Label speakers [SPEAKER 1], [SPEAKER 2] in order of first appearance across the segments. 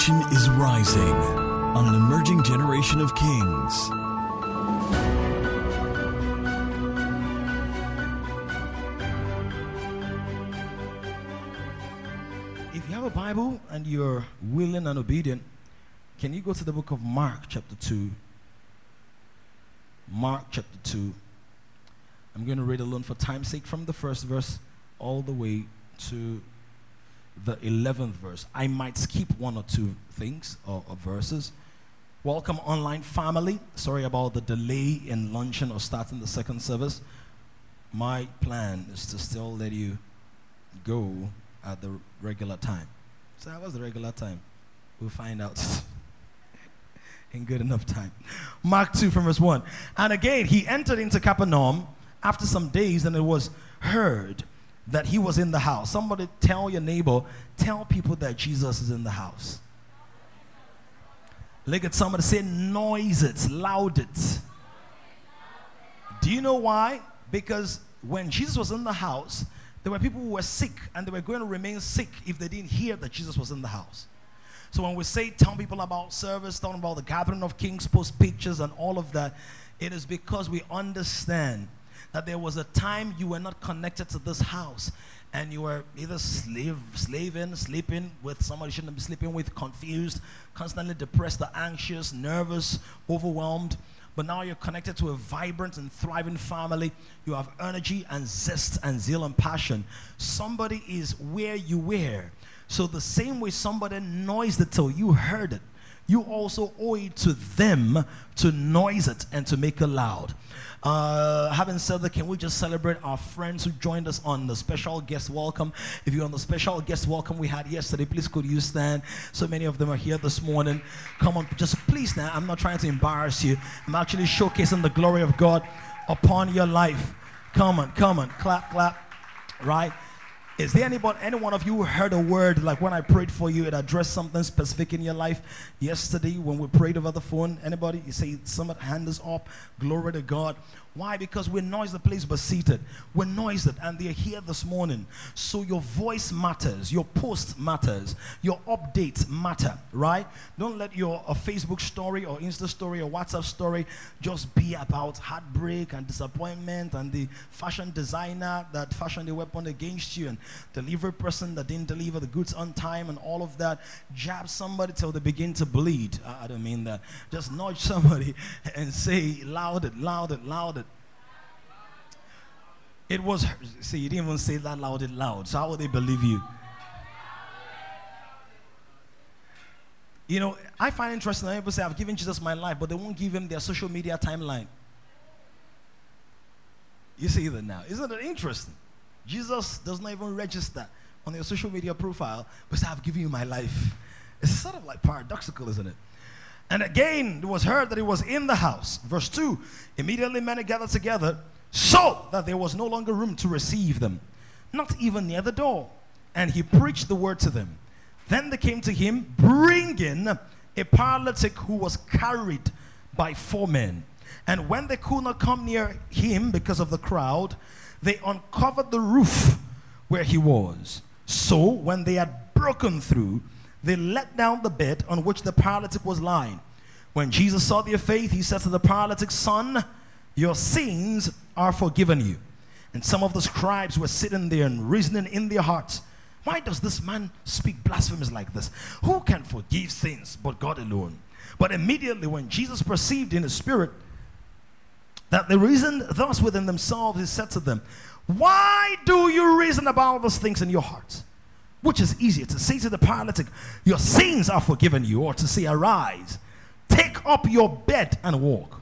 [SPEAKER 1] nation is rising on an emerging generation of kings.
[SPEAKER 2] If you have a Bible and you're willing and obedient, can you go to the book of Mark, chapter 2? Mark, chapter 2. I'm going to read alone for time's sake from the first verse all the way to the 11th verse. I might skip one or two things or, or verses. Welcome, online family. Sorry about the delay in launching or starting the second service. My plan is to still let you go at the regular time. So, that was the regular time? We'll find out in good enough time. Mark 2 from verse 1. And again, he entered into Capernaum after some days, and it was heard that he was in the house. Somebody tell your neighbor, tell people that Jesus is in the house. Look at somebody say, noise it, loud it. Do you know why? Because when Jesus was in the house, there were people who were sick and they were going to remain sick if they didn't hear that Jesus was in the house. So when we say tell people about service, talking about the gathering of kings, post pictures, and all of that, it is because we understand that there was a time you were not connected to this house and you were either slave, slaving, sleeping with somebody you shouldn't be sleeping with, confused, constantly depressed, or anxious, nervous, overwhelmed. But now you're connected to a vibrant and thriving family. You have energy and zest and zeal and passion. Somebody is where you were. So the same way somebody noised it till you heard it, you also owe it to them to noise it and to make it loud. Uh, having said that, can we just celebrate our friends who joined us on the special guest welcome? If you're on the special guest welcome we had yesterday, please could you stand? So many of them are here this morning. Come on, just please now. I'm not trying to embarrass you. I'm actually showcasing the glory of God upon your life. Come on, come on, clap, clap. Right? Is there anybody, any one of you heard a word like when I prayed for you, it addressed something specific in your life yesterday when we prayed over the phone? Anybody? You say, somebody hand is up. Glory to God. Why? Because we're noise the place but seated. We're noise it and they're here this morning. So your voice matters, your post matters, your updates matter, right? Don't let your Facebook story or Insta story or WhatsApp story just be about heartbreak and disappointment and the fashion designer that fashioned a weapon against you and delivery person that didn't deliver the goods on time and all of that. Jab somebody till they begin to bleed. I, don't mean that. Just nudge somebody and say loud it, loud loud. It was, see, you didn't even say that loud, it loud. So, how would they believe you? You know, I find interesting that people say, I've given Jesus my life, but they won't give him their social media timeline. You see that now. Isn't it interesting? Jesus does not even register on your social media profile, but say, I've given you my life. It's sort of like paradoxical, isn't it? And again, it was heard that he was in the house. Verse 2 Immediately many gathered together so that there was no longer room to receive them, not even near the door. And he preached the word to them. Then they came to him, bringing a paralytic who was carried by four men. And when they could not come near him because of the crowd, they uncovered the roof where he was. So when they had broken through, they let down the bed on which the paralytic was lying. When Jesus saw their faith, he said to the paralytic, Son, your sins are forgiven you. And some of the scribes were sitting there and reasoning in their hearts, Why does this man speak blasphemies like this? Who can forgive sins but God alone? But immediately, when Jesus perceived in his spirit that they reasoned thus within themselves, he said to them, Why do you reason about those things in your hearts? Which is easier to say to the paralytic, Your sins are forgiven you, or to say, Arise, take up your bed and walk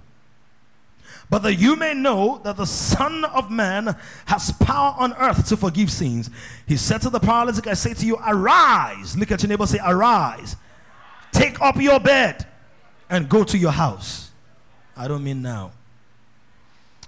[SPEAKER 2] but that you may know that the Son of Man has power on earth to forgive sins. He said to the paralytic, I say to you, arise. Look at your neighbor, say, arise. Take up your bed and go to your house. I don't mean now.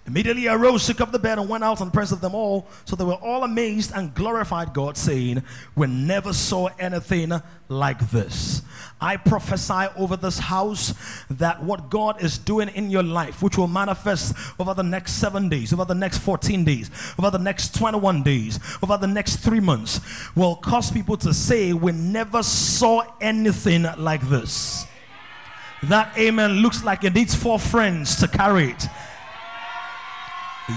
[SPEAKER 2] Immediately arose, took up the bed, and went out in presence of them all. So they were all amazed and glorified God, saying, We never saw anything like this. I prophesy over this house that what God is doing in your life, which will manifest over the next seven days, over the next 14 days, over the next 21 days, over the next three months, will cause people to say, We never saw anything like this. That amen looks like it needs four friends to carry it.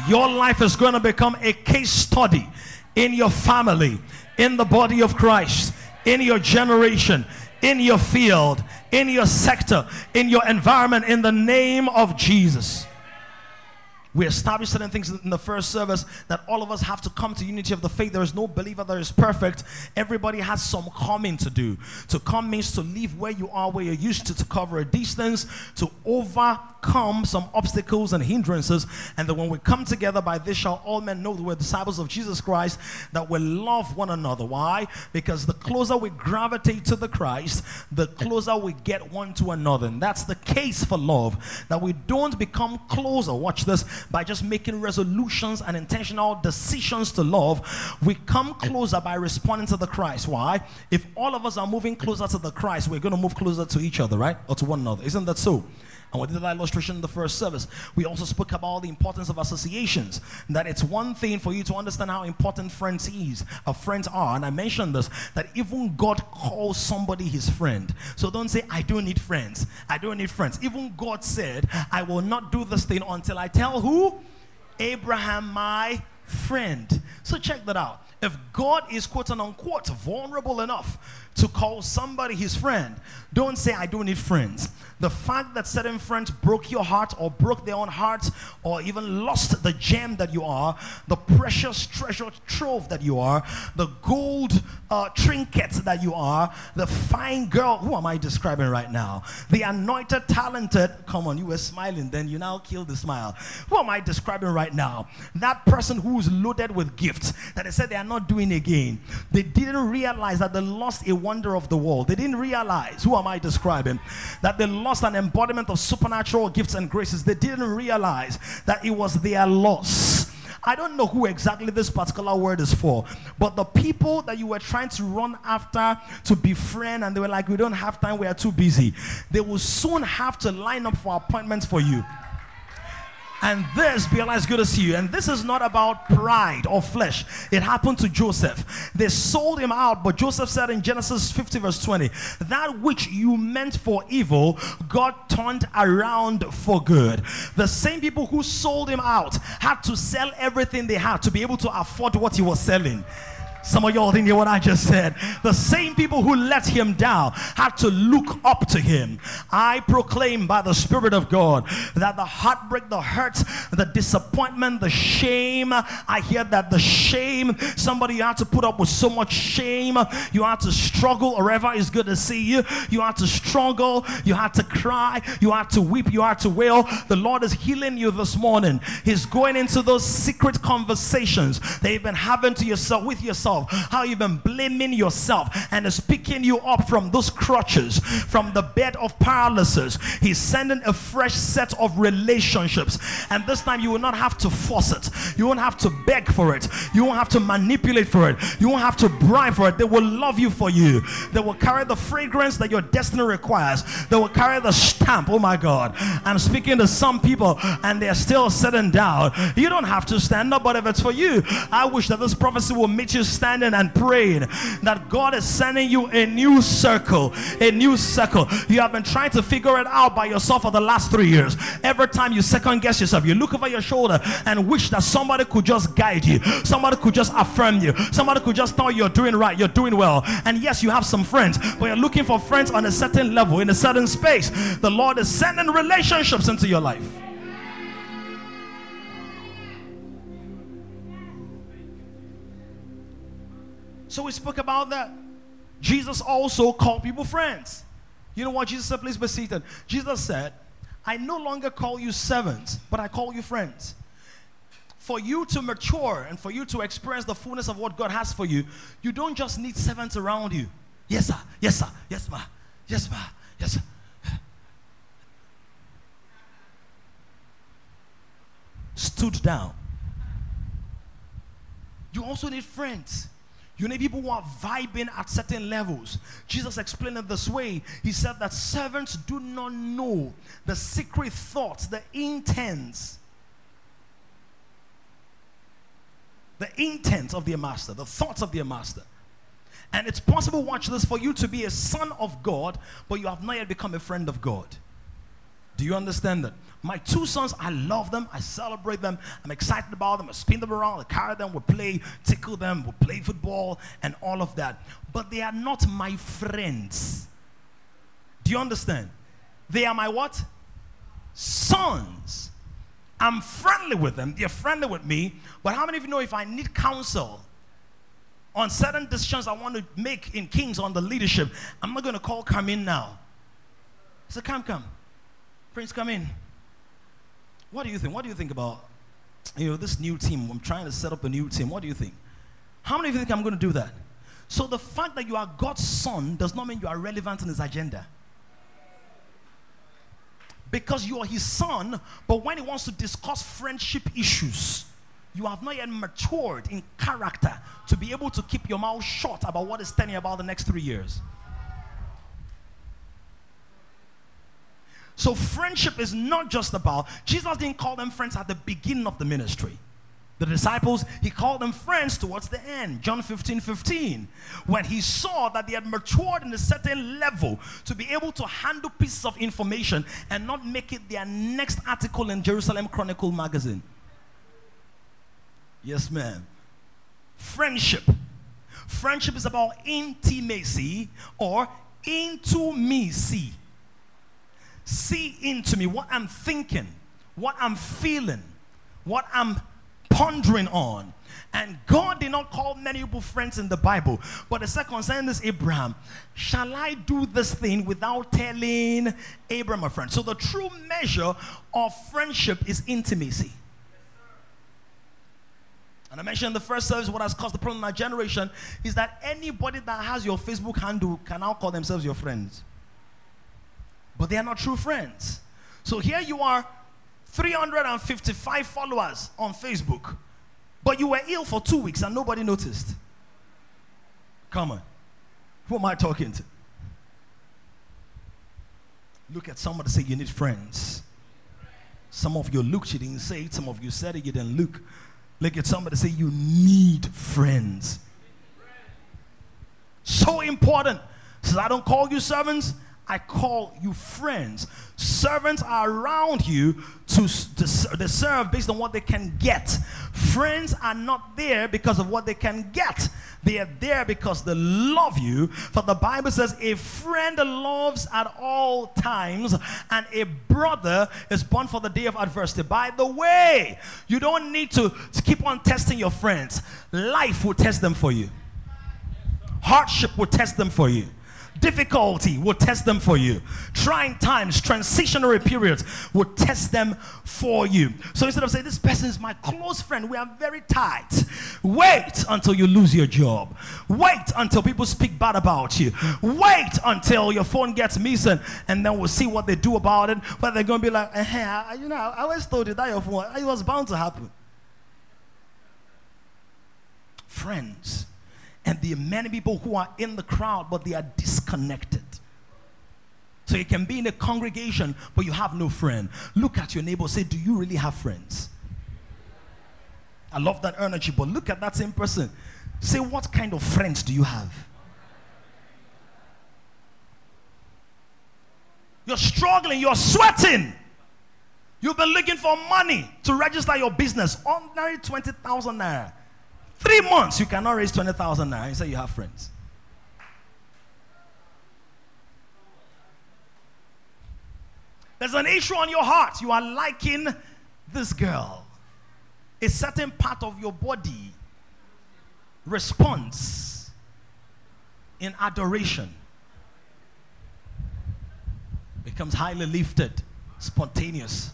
[SPEAKER 2] Your life is going to become a case study in your family, in the body of Christ, in your generation, in your field, in your sector, in your environment, in the name of Jesus. We established certain things in the first service that all of us have to come to unity of the faith. There is no believer that is perfect. Everybody has some coming to do. To come means to leave where you are, where you're used to, to cover a distance, to overcome some obstacles and hindrances. And that when we come together, by this shall all men know that we're disciples of Jesus Christ, that we love one another. Why? Because the closer we gravitate to the Christ, the closer we get one to another. And that's the case for love. That we don't become closer. Watch this by just making resolutions and intentional decisions to love, we come closer by responding to the Christ. Why? If all of us are moving closer to the Christ, we're going to move closer to each other, right? Or to one another. Isn't that so? And we did that illustration in the first service. We also spoke about the importance of associations. That it's one thing for you to understand how important friends is, uh, friends are. And I mentioned this that even God calls somebody his friend. So don't say, I don't need friends. I don't need friends. Even God said, I will not do this thing until I tell who? Abraham, my friend. So check that out. If God is quote unquote vulnerable enough to call somebody his friend, don't say, I don't need friends. The fact that certain friends broke your heart or broke their own hearts or even lost the gem that you are, the precious treasure trove that you are, the gold uh, trinkets that you are, the fine girl, who am I describing right now? The anointed, talented, come on, you were smiling, then you now killed the smile. Who am I describing right now? That person who is loaded with gifts that they said they are not doing again. They didn't realize that they lost a wonder of the world. They didn't realize, who am I describing? That they lost an embodiment of supernatural gifts and graces. They didn't realize that it was their loss. I don't know who exactly this particular word is for, but the people that you were trying to run after to befriend, and they were like, We don't have time, we are too busy, they will soon have to line up for appointments for you. And this, is good to see you. And this is not about pride or flesh. It happened to Joseph. They sold him out, but Joseph said in Genesis 50, verse 20, that which you meant for evil, God turned around for good. The same people who sold him out had to sell everything they had to be able to afford what he was selling. Some of y'all didn't hear what I just said. The same people who let him down had to look up to him. I proclaim by the Spirit of God that the heartbreak, the hurt, the disappointment, the shame, I hear that the shame, somebody had to put up with so much shame, you had to struggle, wherever is good to see you. You had to struggle, you had to cry, you had to weep, you had to wail. The Lord is healing you this morning. He's going into those secret conversations that you've been having to yourself with yourself yourself, how you've been blaming yourself, and is picking you up from those crutches, from the bed of paralysis. He's sending a fresh set of relationships, and this time you will not have to force it, you won't have to beg for it, you won't have to manipulate for it, you won't have to bribe for it. They will love you for you, they will carry the fragrance that your destiny requires, they will carry the stamp. Oh my God, I'm speaking to some people, and they're still sitting down. You don't have to stand up, but if it's for you, I wish that this prophecy will meet you standing and praying that God is sending you a new circle, a new circle. You have been trying to figure it out by yourself for the last three years. Every time you second guess yourself, you look over your shoulder and wish that somebody could just guide you, somebody could just affirm you, somebody could just tell you you're doing right, you're doing well. And yes, you have some friends, but you're looking for friends on a certain level, in a certain space. The Lord is sending relationships into your life. So we spoke about that. Jesus also called people friends. You know what Jesus said? Please be seated. Jesus said, I no longer call you servants, but I call you friends. For you to mature and for you to experience the fullness of what God has for you, you don't just need servants around you. Yes, sir. Yes, sir. Yes, ma. Yes, ma. Yes, sir. stood down. You also need friends. You need people who are vibing at certain levels. Jesus explained it this way. He said that servants do not know the secret thoughts, the intents, the intents of their master, the thoughts of their master. And it's possible, watch this, for you to be a son of God, but you have not yet become a friend of God. Do you understand that? My two sons, I love them. I celebrate them. I'm excited about them. I spin them around. I carry them. We play, tickle them. We play football and all of that. But they are not my friends. Do you understand? They are my what? Sons. I'm friendly with them. They're friendly with me. But how many of you know if I need counsel on certain decisions I want to make in Kings on the leadership, I'm not going to call come in now. So come, come. Prince, come in. What do you think? What do you think about you know this new team? I'm trying to set up a new team. What do you think? How many of you think I'm going to do that? So the fact that you are God's son does not mean you are relevant in his agenda. Because you are his son, but when he wants to discuss friendship issues, you have not yet matured in character to be able to keep your mouth shut about what is standing about the next three years. So, friendship is not just about, Jesus didn't call them friends at the beginning of the ministry. The disciples, he called them friends towards the end. John 15 15. When he saw that they had matured in a certain level to be able to handle pieces of information and not make it their next article in Jerusalem Chronicle magazine. Yes, ma'am. Friendship. Friendship is about intimacy or intimacy. See into me what I'm thinking, what I'm feeling, what I'm pondering on. And God did not call many people friends in the Bible. But the second saying is Abraham, shall I do this thing without telling Abraham a friend? So the true measure of friendship is intimacy. And I mentioned in the first service what has caused the problem in our generation is that anybody that has your Facebook handle can now call themselves your friends. But they are not true friends. So here you are, 355 followers on Facebook, but you were ill for two weeks and nobody noticed. Come on. Who am I talking to? Look at somebody say you need friends. Some of you looked, you didn't say it. Some of you said it, you didn't look. Look at somebody say, You need friends. So important. Says, I don't call you servants, I call you friends. Servants are around you to, to, to, serve based on what they can get. Friends are not there because of what they can get. They are there because they love you. For the Bible says, a friend loves at all times, and a brother is born for the day of adversity. By the way, you don't need to, to keep on testing your friends. Life will test them for you, hardship will test them for you. Difficulty will test them for you. Trying times, transitionary periods will test them for you. So instead of saying, This person is my close friend, we are very tight, wait until you lose your job. Wait until people speak bad about you. Wait until your phone gets missing, and then we'll see what they do about it. But they're going to be like, eh, You know, I always told you that your phone, it was bound to happen. Friends and there are many people who are in the crowd, but they are disconnected. So you can be in a congregation, but you have no friend. Look at your neighbor, say, Do you really have friends? I love that energy, but look at that same person. Say, What kind of friends do you have? You're struggling, you're sweating. You've been looking for money to register your business, ordinary 20,000 naira. Three months, you cannot raise 20,000 naira and say you have friends. There's an issue on your heart. You are liking this girl. A certain part of your body responds in adoration, becomes highly lifted, spontaneous.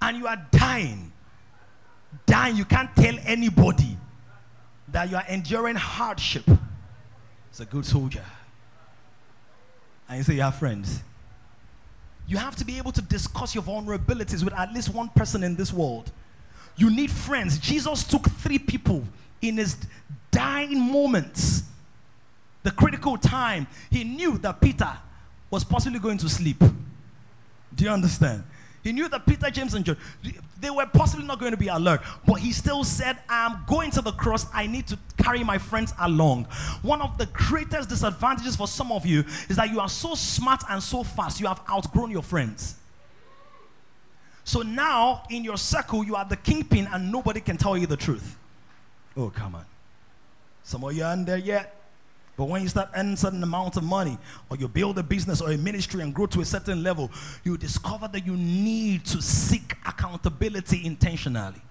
[SPEAKER 2] And you are dying dying, you can't tell anybody that you are enduring hardship. It's a good soldier. And you say you have friends. You have to be able to discuss your vulnerabilities with at least one person in this world. You need friends. Jesus took three people in his dying moments, the critical time. He knew that Peter was possibly going to sleep. Do you understand? He knew that Peter, James, and John, they were possibly not going to be alert, but he still said, I'm going to the cross. I need to carry my friends along. One of the greatest disadvantages for some of you is that you are so smart and so fast, you have outgrown your friends. So now in your circle, you are the kingpin and nobody can tell you the truth. Oh, come on. Some of you aren't there yet. But when you start earning certain amount of money, or you build a business or a ministry and grow to a certain level, you discover that you need to seek accountability intentionally.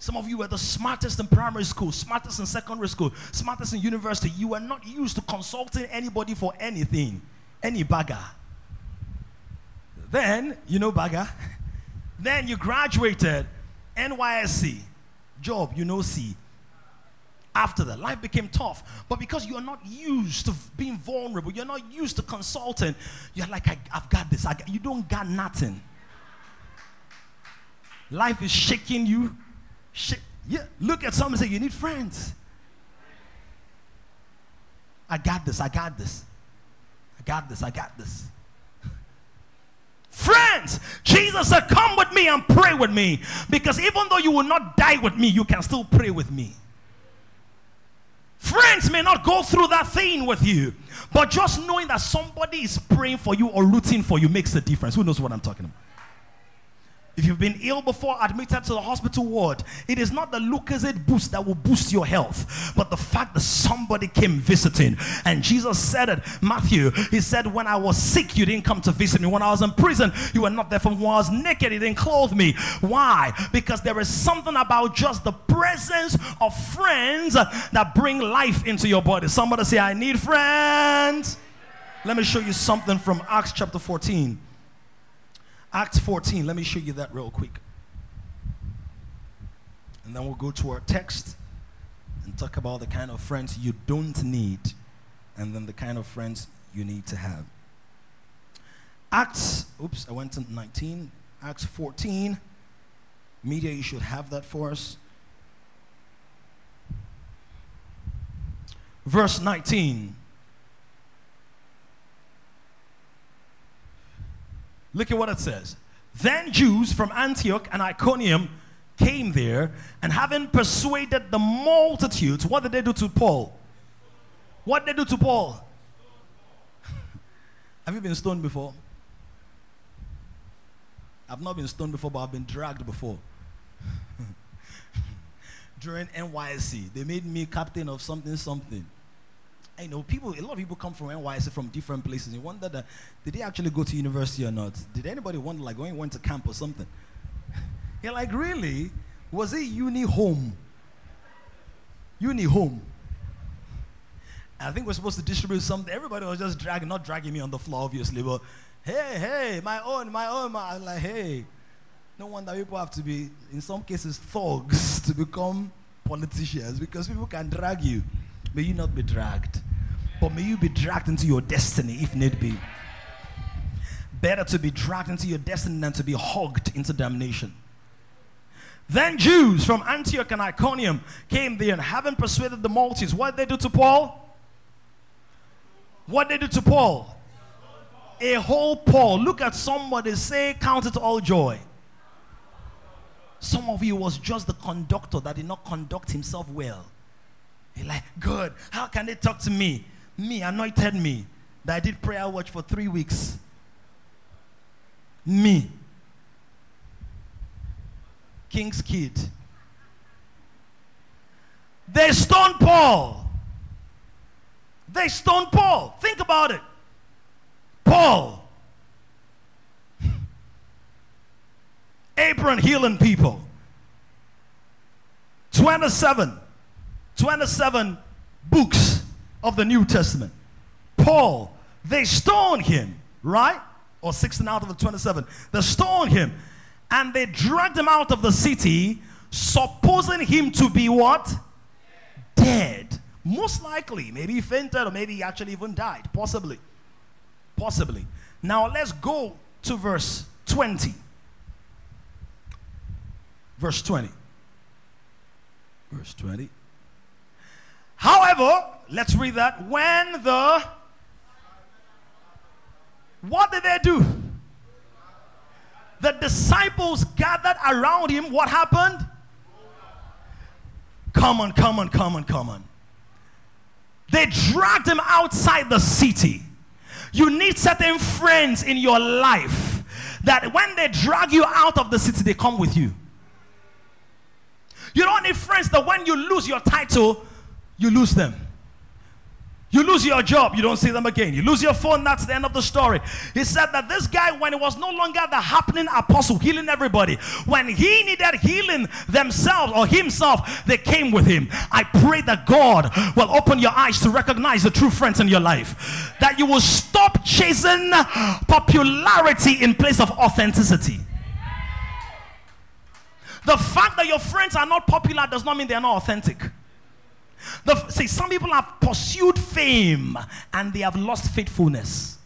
[SPEAKER 2] Some of you were the smartest in primary school, smartest in secondary school, smartest in university. You were not used to consulting anybody for anything, any bagger. Then, you know, bagger. Then you graduated, NYSC, job, you know, C after that. Life became tough. But because you're not used to being vulnerable, you're not used to consulting, you're like, I, have got this. I you don't got nothing. Life is shaking you. Yeah, look at someone and say, You need friends. I got this. I got this. I got this. I got this. Friends, Jesus said, Come with me and pray with me. Because even though you will not die with me, you can still pray with me. Friends may not go through that thing with you, but just knowing that somebody is praying for you or rooting for you makes a difference. Who knows what I'm talking about? If you've been ill before, admitted to the hospital ward, it is not the Lucozade boost that will boost your health, but the fact that somebody came visiting. And Jesus said it, Matthew, he said, When I was sick, you didn't come to visit me. When I was in prison, you were not there for. When I was naked, you didn't clothe me. Why? Because there is something about just the presence of friends that bring life into your body. Somebody say, I need friends. Let me show you something from Acts chapter 14. Acts 14, let me show you that real quick. And then we'll go to our text and talk about the kind of friends you don't need and then the kind of friends you need to have. Acts, oops, I went to 19. Acts 14. Media, you should have that for us. Verse 19. Look at what it says. Then Jews from Antioch and Iconium came there, and having persuaded the multitudes, what did they do to Paul? What did they do to Paul? Have you been stoned before? I've not been stoned before, but I've been dragged before. During NYSC, they made me captain of something, something. I know people, a lot of people come from NYSC from different places. You wonder that, did they actually go to university or not? Did anybody wonder, like, you went to camp or something? You're like, really? Was it uni home? Uni home. I think we're supposed to distribute something. Everybody was just dragging, not dragging me on the floor, obviously, but hey, hey, my own, my own. My, I'm like, hey. No wonder people have to be, in some cases, thugs to become politicians because people can drag you. May you not be dragged, but may you be dragged into your destiny if need be. Better to be dragged into your destiny than to be hugged into damnation. Then Jews from Antioch and Iconium came there and having persuaded the multitudes, what did they do to Paul? What did they do to Paul? A whole Paul. Look at somebody say, count it all joy. Some of you was just the conductor that did not conduct himself well. You're like, good. How can they talk to me? Me, anointed me. That I did prayer watch for three weeks. Me. King's kid. They stoned Paul. They stoned Paul. Think about it. Paul. Abraham healing people. 27 27 books of the New Testament. Paul, they stoned him, right? Or 16 out of the 27. They stoned him and they dragged him out of the city, supposing him to be what? Dead. Most likely. Maybe he fainted or maybe he actually even died. Possibly. Possibly. Now let's go to verse 20. Verse 20. Verse 20. However, let's read that. When the. What did they do? The disciples gathered around him. What happened? Come on, come on, come on, come on. They dragged him outside the city. You need certain friends in your life that when they drag you out of the city, they come with you. You don't need friends that when you lose your title, you lose them. You lose your job, you don't see them again. You lose your phone, that's the end of the story. He said that this guy, when it was no longer the happening apostle healing everybody, when he needed healing themselves or himself, they came with him. I pray that God will open your eyes to recognize the true friends in your life, that you will stop chasing popularity in place of authenticity. The fact that your friends are not popular does not mean they are not authentic. The, see, some people have pursued fame and they have lost faithfulness.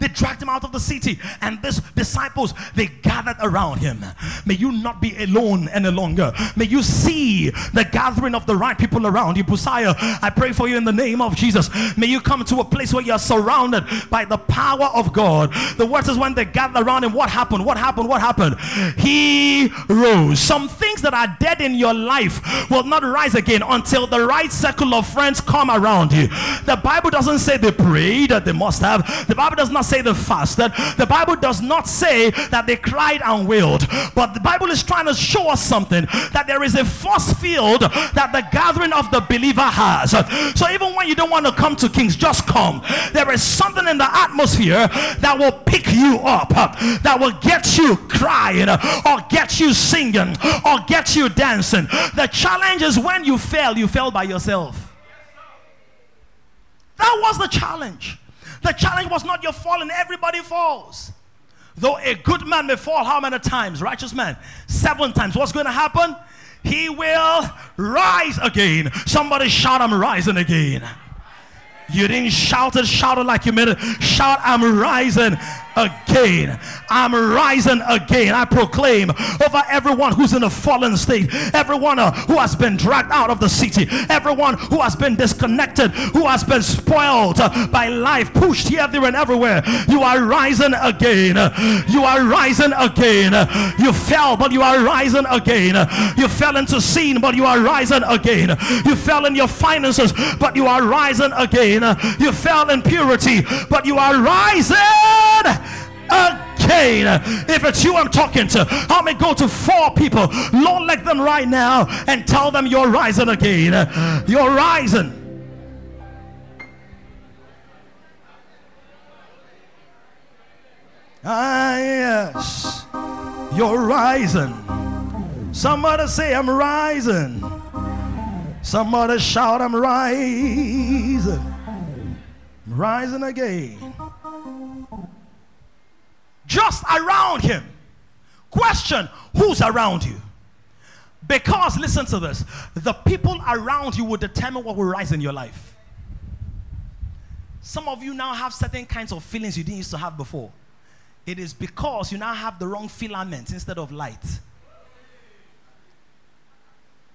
[SPEAKER 2] They dragged him out of the city, and these disciples they gathered around him. May you not be alone any longer. May you see the gathering of the right people around you. Busia, I pray for you in the name of Jesus. May you come to a place where you are surrounded by the power of God. The word says, when they gathered around him, what happened? What happened? What happened? He rose. Some things that are dead in your life will not rise again until the right circle of friends come around you. The Bible doesn't say they prayed, that they must have. The Bible does not say they That The Bible does not say that they cried and wailed. But the Bible is trying to show us something that there is a force field that the gathering of the believer has. So even when you don't want to come to Kings, just come. There is something in the atmosphere that will pick you up, that will get you crying, or get you singing, or get you dancing. The challenge is when you fail, you fail by yourself. That was the challenge. The challenge was not your falling, everybody falls. Though a good man may fall, how many times? Righteous man, seven times. What's going to happen? He will rise again. Somebody shout, I'm rising again. You didn't shout it, shout it like you meant it. Shout, I'm rising again. I'm rising again. I proclaim over everyone who's in a fallen state, everyone uh, who has been dragged out of the city, everyone who has been disconnected, who has been spoiled uh, by life, pushed here, there, and everywhere. You are rising again. You are rising again. You fell, but you are rising again. You fell into sin, but you are rising again. You fell in your finances, but you are rising again. You fell in purity, but you are rising again. If it's you I'm talking to, I may go to four people, Lord, let them right now and tell them you're rising again. You're rising. Ah, yes. You're rising. Somebody say, I'm rising. Somebody shout, I'm rising. I'm rising again just around him. Question Who's around you? Because, listen to this the people around you will determine what will rise in your life. Some of you now have certain kinds of feelings you didn't used to have before. It is because you now have the wrong filament instead of light.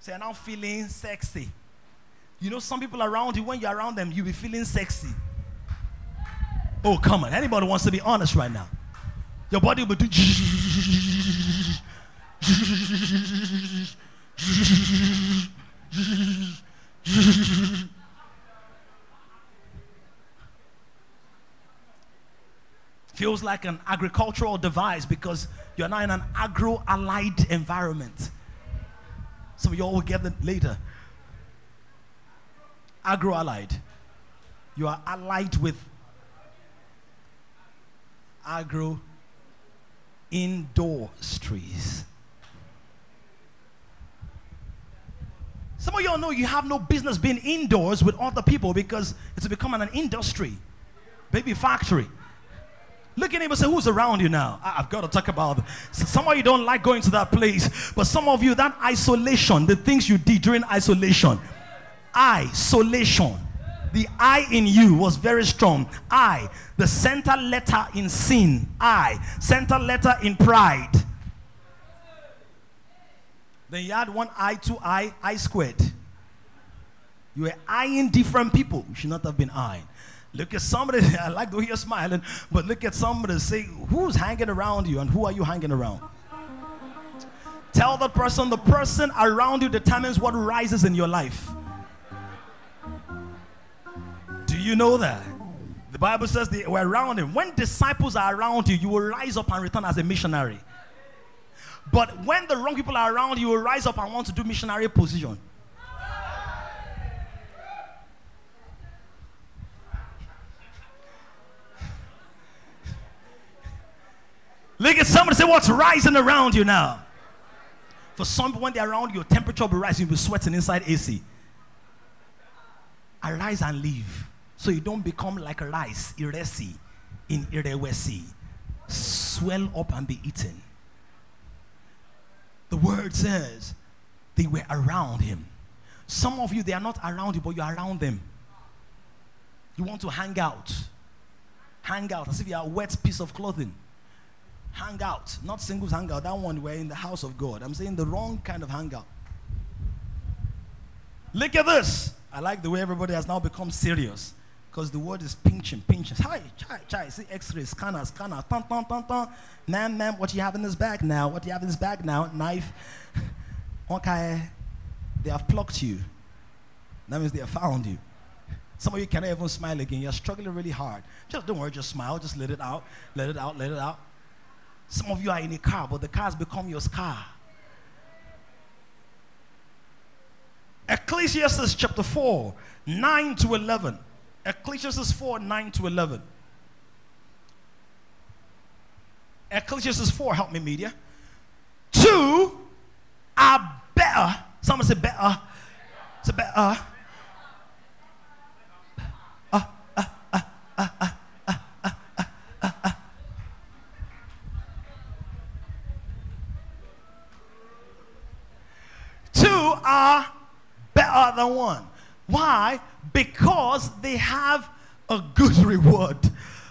[SPEAKER 2] So you're now feeling sexy. You know, some people around you, when you're around them, you'll be feeling sexy. Oh, come on. Anybody wants to be honest right now? Your body will do. Feels like an agricultural device because you're now in an agro allied environment. Some of you all will get that later. Agro allied. You are allied with agro industries. Some of y'all know you have no business being indoors with other people because it's becoming an industry, baby factory. Look at him and say, Who's around you now? I've got to talk about. Some of you don't like going to that place, but some of you, that isolation, the things you did during isolation, isolation, the I in you was very strong. I, the center letter in sin. I, center letter in pride. Then you add one I to I, I squared. You were eyeing different people. You should not have been eyeing. Look at somebody, I like the way you're smiling, but look at somebody say, who's hanging around you and who are you hanging around? Tell the person, the person around you determines what rises in your life. You know that? The Bible says they were around him. When disciples are around you, you will rise up and return as a missionary. But when the wrong people are around, you will rise up and want to do missionary position. Look at somebody say, What's rising around you now? For some when they're around you, your temperature will rising, you'll be sweating inside AC. Arise and leave. So you don't become like rice, iresi, in irewesi. Swell up and be eaten. The word says they were around him. Some of you, they are not around you, but you're around them. You want to hang out. Hang out as if you're a wet piece of clothing. Hang out. Not singles hang out. That one we're in the house of God. I'm saying the wrong kind of hangout. Look at this. I like the way everybody has now become serious. Because the word is pinching, pinching. Hi, chai, chai. See x-ray, scanner, scanner. Tan, tan, tan, tan. Ma'am, ma'am, what you have in this bag now? What you have in this bag now? Knife. okay. They have plucked you. That means they have found you. Some of you cannot even smile again. You're struggling really hard. Just don't worry, just smile. Just let it out. Let it out. Let it out. Some of you are in a car, but the car has become your scar. Ecclesiastes chapter 4, 9 to 11. Ecclesiastes 4, 9 to 11. Ecclesiastes 4, help me, media. Two are better. Someone say better. Say better. Two are better than one. Why? Because they have a good reward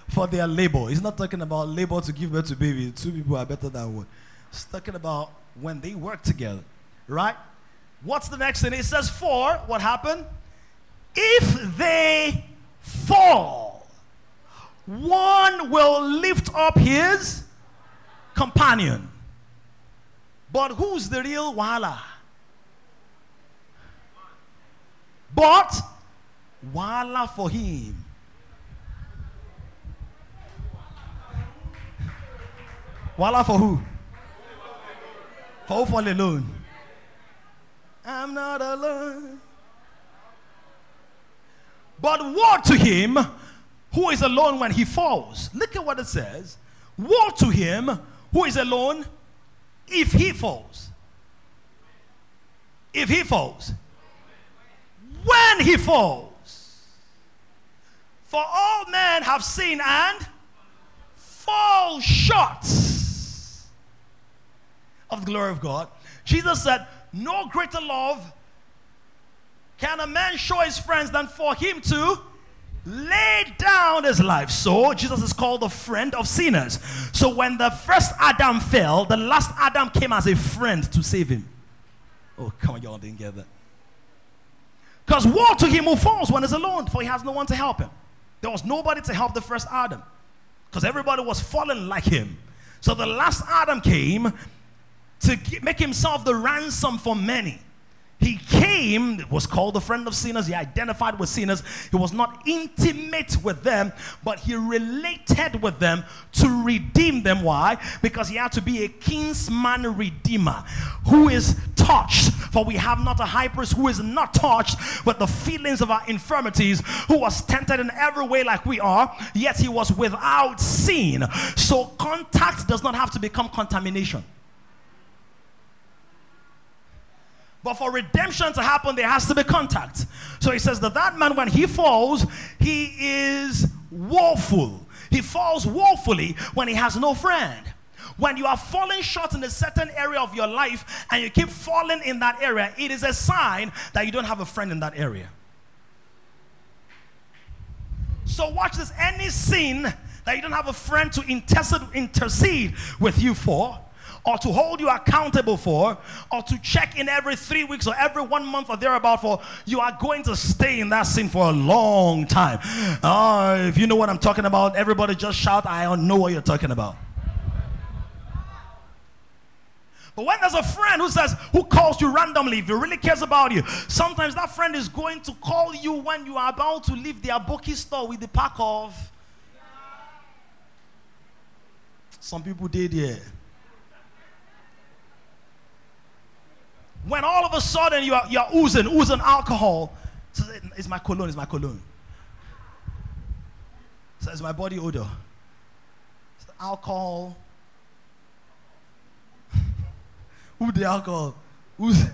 [SPEAKER 2] for their labor. He's not talking about labor to give birth to baby. Two people are better than one. He's talking about when they work together. Right? What's the next thing? It says, For what happened? If they fall, one will lift up his companion. But who's the real wala? But wala for him. Wala for who? For who fall alone? I'm not alone. But woe to him who is alone when he falls. Look at what it says. Woe to him who is alone if he falls. If he falls. When he falls. For all men have sinned and fall short of the glory of God. Jesus said, No greater love can a man show his friends than for him to lay down his life. So Jesus is called the friend of sinners. So when the first Adam fell, the last Adam came as a friend to save him. Oh, come on, y'all didn't get that. Because woe to him who falls when he's alone, for he has no one to help him. There was nobody to help the first Adam. Because everybody was fallen like him. So the last Adam came to make himself the ransom for many. He came, was called the friend of sinners. He identified with sinners. He was not intimate with them, but he related with them to redeem them. Why? Because he had to be a kinsman redeemer who is touched. For we have not a high priest who is not touched with the feelings of our infirmities, who was tempted in every way like we are, yet he was without sin. So contact does not have to become contamination. But for redemption to happen, there has to be contact. So he says that that man, when he falls, he is woeful. He falls woefully when he has no friend. When you are falling short in a certain area of your life and you keep falling in that area, it is a sign that you don't have a friend in that area. So watch this. Any sin that you don't have a friend to intercede, intercede with you for, or to hold you accountable for, or to check in every three weeks or every one month or thereabout for, you are going to stay in that sin for a long time. Uh, if you know what I'm talking about, everybody just shout, I don't know what you're talking about. But when there's a friend who says, who calls you randomly, if he really cares about you, sometimes that friend is going to call you when you are about to leave their bookie store with the pack of. Some people did, yeah. When all of a sudden you are, you're oozing, oozing alcohol, it's my cologne, it's my cologne. So it's my body odor. It's alcohol. Who the alcohol? Who's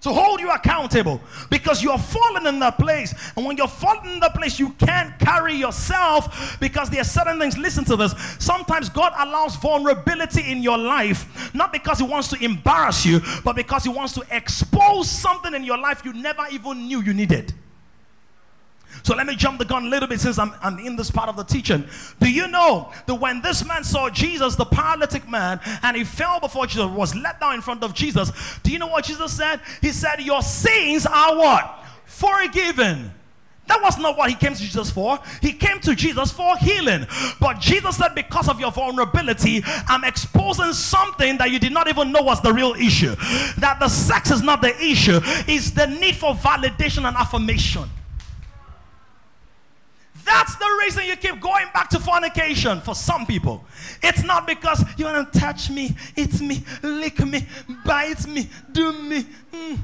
[SPEAKER 2] to hold you accountable because you're falling in that place. And when you're falling in that place, you can't carry yourself because there are certain things. Listen to this. Sometimes God allows vulnerability in your life, not because He wants to embarrass you, but because He wants to expose something in your life you never even knew you needed. So let me jump the gun a little bit since I'm, I'm in this part of the teaching. Do you know that when this man saw Jesus, the paralytic man, and he fell before Jesus, was let down in front of Jesus, do you know what Jesus said? He said, Your sins are what? Forgiven. That was not what he came to Jesus for. He came to Jesus for healing. But Jesus said, Because of your vulnerability, I'm exposing something that you did not even know was the real issue. That the sex is not the issue, it's the need for validation and affirmation. That's the reason you keep going back to fornication for some people. It's not because you want to touch me, eat me, lick me, bite me, do me. Mm.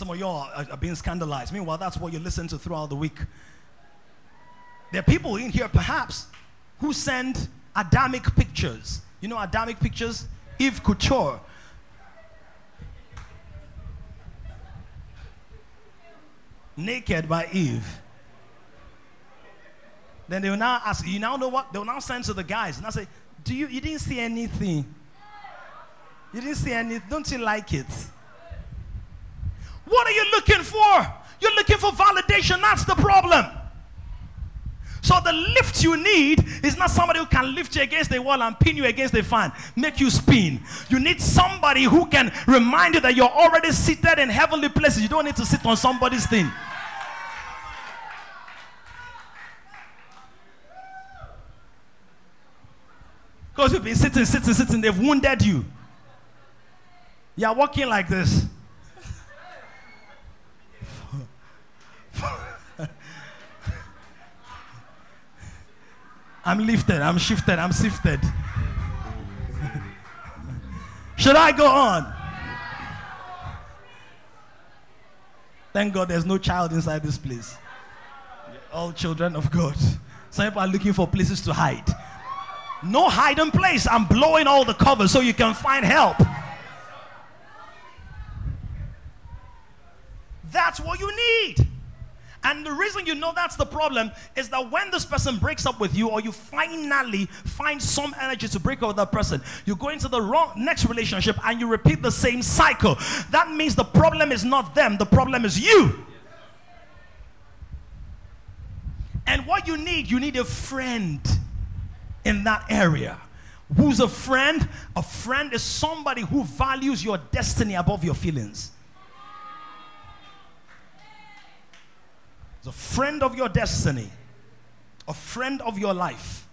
[SPEAKER 2] Some of y'all are, are being scandalized. Meanwhile, that's what you listen to throughout the week. There are people in here, perhaps, who sent Adamic pictures. You know Adamic pictures? Eve Couture. Naked by Eve. Then they will now ask, you now know what? They will now send to the guys and I say, Do you you didn't see anything? You didn't see anything. Don't you like it? What are you looking for? You're looking for validation. That's the problem. So the lift you need is not somebody who can lift you against the wall and pin you against the fan, make you spin. You need somebody who can remind you that you're already seated in heavenly places. You don't need to sit on somebody's thing. Because you've been sitting, sitting, sitting, they've wounded you. You're walking like this. I'm lifted, I'm shifted, I'm sifted. Should I go on? Thank God there's no child inside this place. All children of God. Some people are looking for places to hide. No hiding place. I'm blowing all the covers so you can find help. That's what you need. And the reason you know that's the problem is that when this person breaks up with you, or you finally find some energy to break up with that person, you go into the wrong next relationship and you repeat the same cycle. That means the problem is not them, the problem is you. And what you need, you need a friend in that area. Who's a friend? A friend is somebody who values your destiny above your feelings. A friend of your destiny, a friend of your life.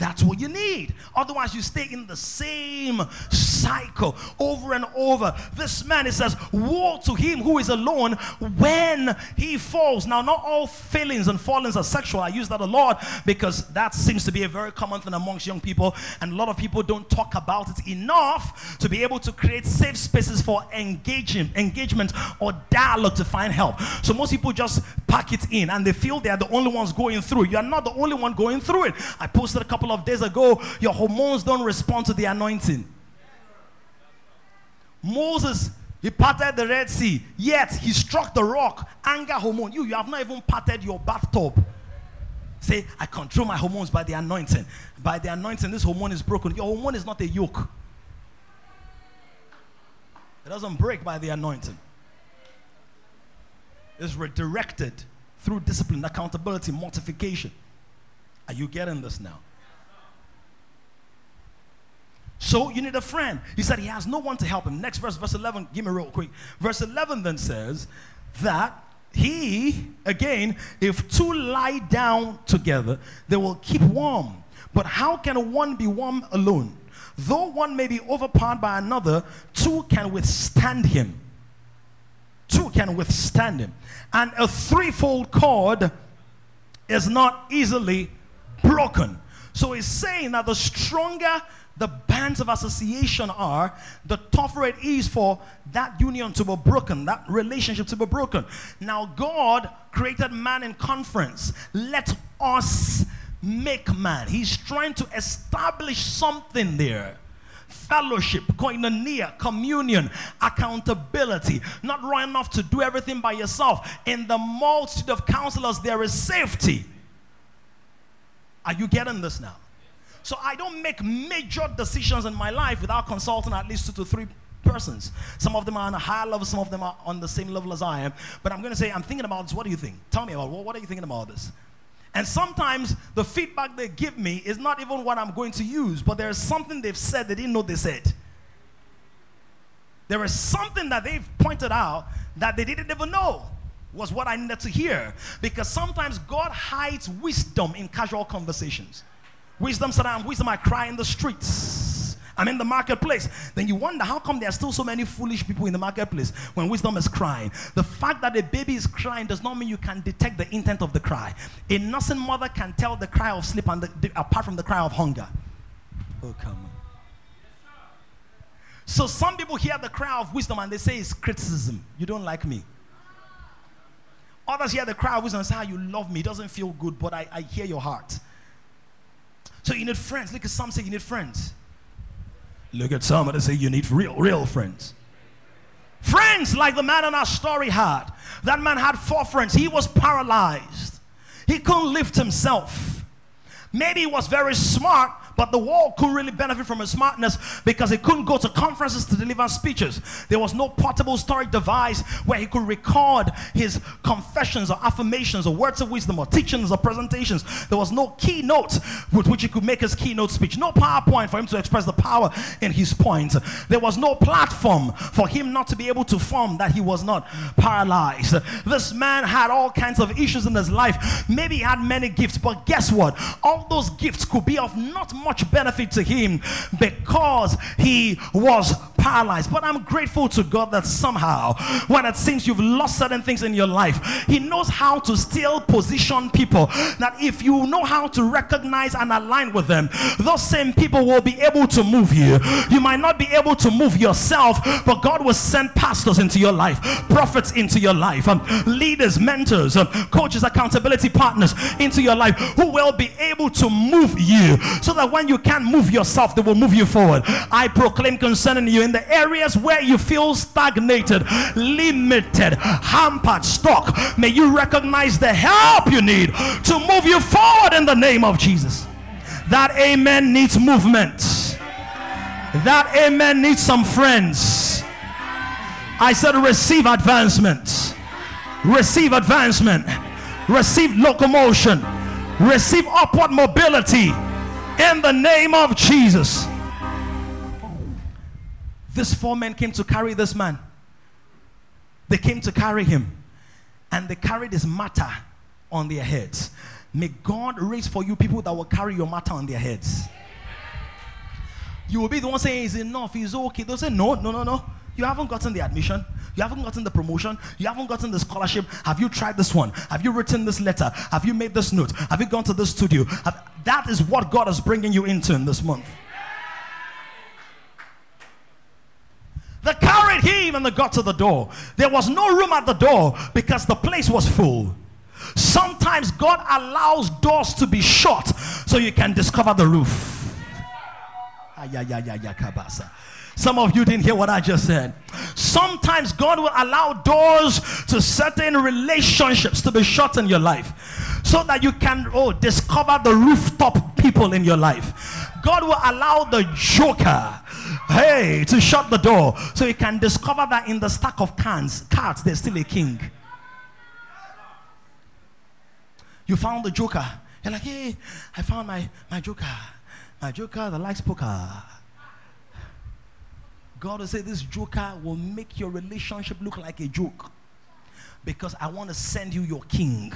[SPEAKER 2] That's what you need. Otherwise, you stay in the same cycle over and over. This man, it says, Woe to him who is alone when he falls. Now, not all failings and fallings are sexual. I use that a lot because that seems to be a very common thing amongst young people, and a lot of people don't talk about it enough to be able to create safe spaces for engaging, engagement or dialogue to find help. So, most people just pack it in and they feel they are the only ones going through. You are not the only one going through it. I posted a couple couple of days ago, your hormones don't respond to the anointing. Moses, he parted the Red Sea, yet he struck the rock, anger hormone. You, you have not even parted your bathtub. Say, I control my hormones by the anointing. By the anointing, this hormone is broken. Your hormone is not a yoke, it doesn't break by the anointing. It's redirected through discipline, accountability, mortification. Are you getting this now? So you need a friend. He said he has no one to help him. Next verse, verse 11, give me real quick. Verse 11 then says that he, again, if two lie down together, they will keep warm. But how can one be warm alone? Though one may be overpowered by another, two can withstand him. Two can withstand him. And a threefold cord is not easily broken. So he's saying that the stronger the bands of association are, the tougher it is for that union to be broken, that relationship to be broken. Now, God created man in conference. Let us make man. He's trying to establish something there fellowship, koinonia, communion, accountability, not running off to do everything by yourself. In the multitude of counselors, there is safety. Are you getting this now? So I don't make major decisions in my life without consulting at least two to three persons. Some of them are on a higher level, some of them are on the same level as I am. But I'm going to say, I'm thinking about this. What do you think? Tell me about what are you thinking about this? And sometimes the feedback they give me is not even what I'm going to use, but there's something they've said they didn't know they said. There is something that they've pointed out that they didn't even know was what I needed to hear. Because sometimes God hides wisdom in casual conversations. Wisdom said, I'm wisdom, I cry in the streets. I'm in the marketplace. Then you wonder how come there are still so many foolish people in the marketplace when wisdom is crying. The fact that a baby is crying does not mean you can detect the intent of the cry. A nursing mother can tell the cry of sleep and the, apart from the cry of hunger. Oh, come on. So some people hear the cry of wisdom and they say it's criticism. You don't like me. Others hear the cry of wisdom and say, ah, you love me. It doesn't feel good, but I, I hear your heart. So you need friends. Look at some say you need friends. Look at some that say you need real, real friends. Friends like the man in our story had. That man had four friends. He was paralyzed. He couldn't lift himself. Maybe he was very smart, but the world couldn't really benefit from his smartness because he couldn't go to conferences to deliver speeches. There was no portable storage device where he could record his confessions or affirmations or words of wisdom or teachings or presentations. There was no keynote with which he could make his keynote speech. No PowerPoint for him to express the power in his point. There was no platform for him not to be able to form that he was not paralyzed. This man had all kinds of issues in his life. Maybe he had many gifts, but guess what? All those gifts could be of not much much benefit to him because he was paralyzed. But I'm grateful to God that somehow, when it seems you've lost certain things in your life, He knows how to still position people. That if you know how to recognize and align with them, those same people will be able to move you. You might not be able to move yourself, but God will send pastors into your life, prophets into your life, um, leaders, mentors, um, coaches, accountability partners into your life who will be able to move you so that when you can't move yourself, they will move you forward. I proclaim concerning you in the areas where you feel stagnated, limited, hampered, stuck. May you recognize the help you need to move you forward in the name of Jesus. That amen needs movement. That amen needs some friends. I said, receive advancement. Receive advancement. Receive locomotion. Receive upward mobility in the name of Jesus. These four men came to carry this man. They came to carry him. And they carried his matter on their heads. May God raise for you people that will carry your matter on their heads. You will be the one saying, Is enough? Is okay. They'll say, No, no, no, no. You haven't gotten the admission. You haven't gotten the promotion. You haven't gotten the scholarship. Have you tried this one? Have you written this letter? Have you made this note? Have you gone to this studio? Have, that is what God is bringing you into in this month. They carried him and they got to the door. There was no room at the door because the place was full. Sometimes God allows doors to be shut so you can discover the roof. Some of you didn't hear what I just said. Sometimes God will allow doors to certain relationships to be shut in your life so that you can oh discover the rooftop people in your life. God will allow the joker, hey, to shut the door so you can discover that in the stack of cans, cards, there's still a king. You found the joker. You're like, hey, I found my, my joker. My joker that likes poker. God will say, This joker will make your relationship look like a joke. Because I want to send you your king.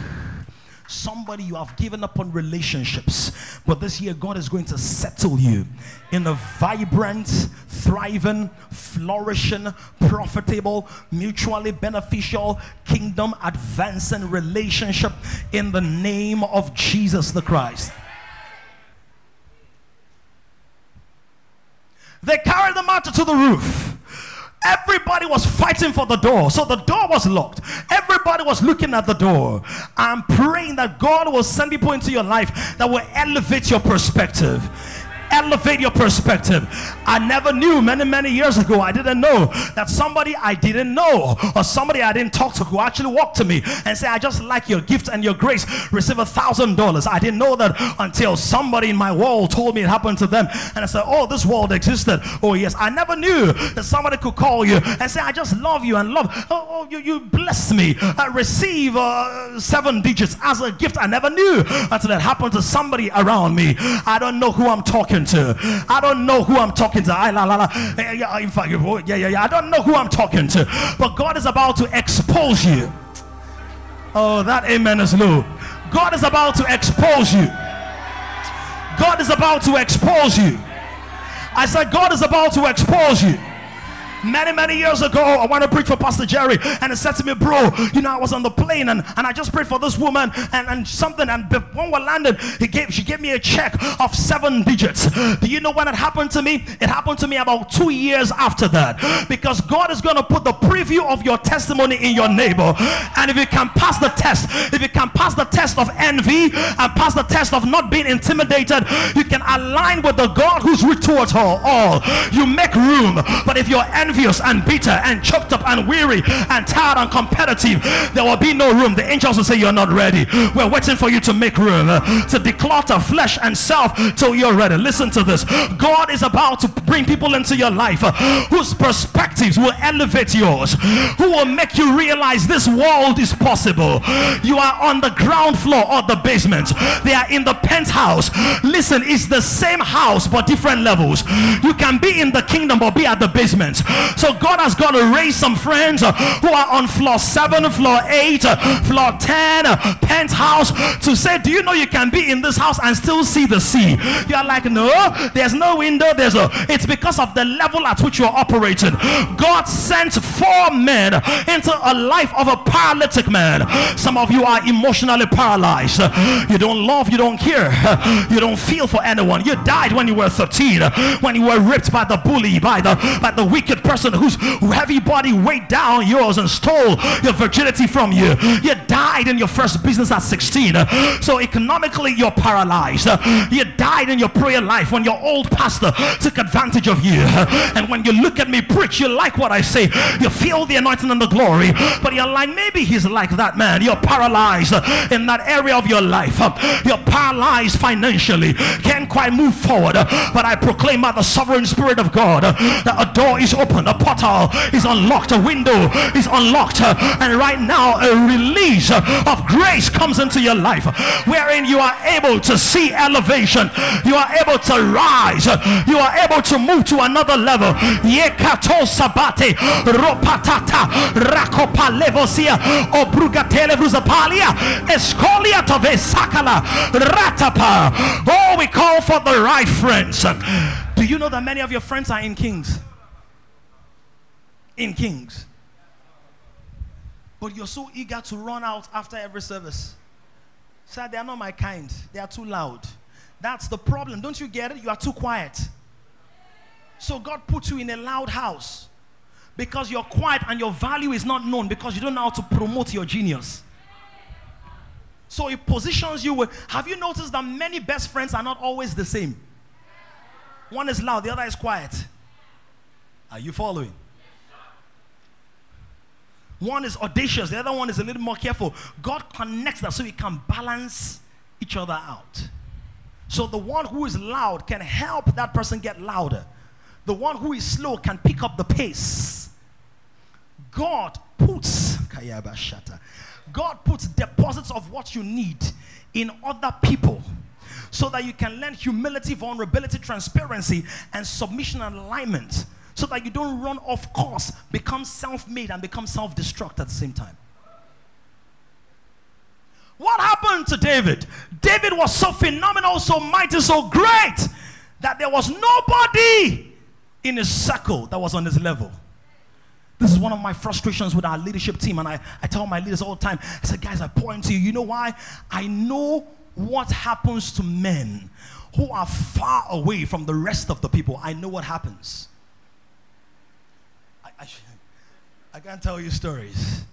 [SPEAKER 2] Somebody you have given up on relationships, but this year God is going to settle you in a vibrant, thriving, flourishing, profitable, mutually beneficial, kingdom advancing relationship in the name of Jesus the Christ. They carried the matter to the roof. Everybody was fighting for the door. So the door was locked. Everybody was looking at the door. I'm praying that God will send people into your life that will elevate your perspective elevate your perspective. I never knew many, many years ago, I didn't know that somebody I didn't know or somebody I didn't talk to who actually walked to me and say, I just like your gift and your grace, receive a thousand dollars. I didn't know that until somebody in my world told me it happened to them. And I said, Oh, this world existed. Oh, yes. I never knew that somebody could call you and say, I just love you and love. Oh, oh you, you bless me. I receive uh, seven digits as a gift. I never knew until that happened to somebody around me. I don't know who I'm talking talking to. I don't know who I'm talking to. I, la, la, la. Eh, in fact, yeah, yeah, yeah. I don't know who I'm talking to. But God is about to expose you. Oh, that amen is low. God is about to expose you. God is about to expose you. I said, God is about to expose you many, many years ago. I want to preach for Pastor Jerry, and he said to me, Bro, you know, I was on the plane and, and I just prayed for this woman and, and something. And when we landed, he gave she gave me a check of seven digits. Do you know when it happened to me? It happened to me about two years after that. Because God is going to put the preview of your testimony in your neighbor. And if you can pass the test, if you can pass the test of envy and pass the test of not being intimidated, you can align with the God who's towards all. You make room. But if you're envy, envious and bitter and choked up and weary and tired and competitive, there will be no room. The angels will say, You're not ready. We're waiting for you to make room, uh, to declutter flesh and self till you're ready. Listen to this God is about to bring people into your life uh, whose perspectives will elevate yours, who will make you realize this world is possible. You are on the ground floor or the basement, they are in the penthouse. Listen, it's the same house but different levels. You can be in the kingdom or be at the basement. So God has got to raise some friends uh, who are on floor seven, floor eight, uh, floor 10, uh, penthouse to say, Do you know you can be in this house and still see the sea? You are like, No, there's no window. There's a it's because of the level at which you're operating. God sent four men into a life of a paralytic man. Some of you are emotionally paralyzed. You don't love, you don't care, you don't feel for anyone. You died when you were 13, when you were ripped by the bully, by the by the wicked person whose heavy body weighed down yours and stole your virginity from you. You died in your first business at 16. So economically, you're paralyzed. You died in your prayer life when your old pastor took advantage of you. And when you look at me preach, you like what I say. You feel the anointing and the glory. But you're like, maybe he's like that man. You're paralyzed in that area of your life. You're paralyzed financially. Can't quite move forward. But I proclaim by the sovereign spirit of God that a door is open open, a portal is unlocked, a window is unlocked, uh, and right now a release of grace comes into your life wherein you are able to see elevation, you are able to rise, you are able to move to another level. Yekato sabate ropatata rakopa levosia obrugatele vruzapalia escolia tove sakala ratapa. Oh, we call for the right friends. Do you know that many of your friends are in kings? In Kings. But you're so eager to run out after every service. Sir, they are not my kind. They are too loud. That's the problem. Don't you get it? You are too quiet. So God put you in a loud house because you're quiet and your value is not known because you don't know how to promote your genius. So it positions you with. Have you noticed that many best friends are not always the same? One is loud, the other is quiet. Are you following? One is audacious, the other one is a little more careful. God connects that so we can balance each other out. So the one who is loud can help that person get louder. The one who is slow can pick up the pace. God puts God puts deposits of what you need in other people so that you can learn humility, vulnerability, transparency, and submission and alignment so that you don't run off course, become self made, and become self destruct at the same time. What happened to David? David was so phenomenal, so mighty, so great that there was nobody in his circle that was on his level. This is one of my frustrations with our leadership team, and I, I tell my leaders all the time I said, Guys, I point to you. You know why? I know what happens to men who are far away from the rest of the people. I know what happens. I, I, can't tell you stories.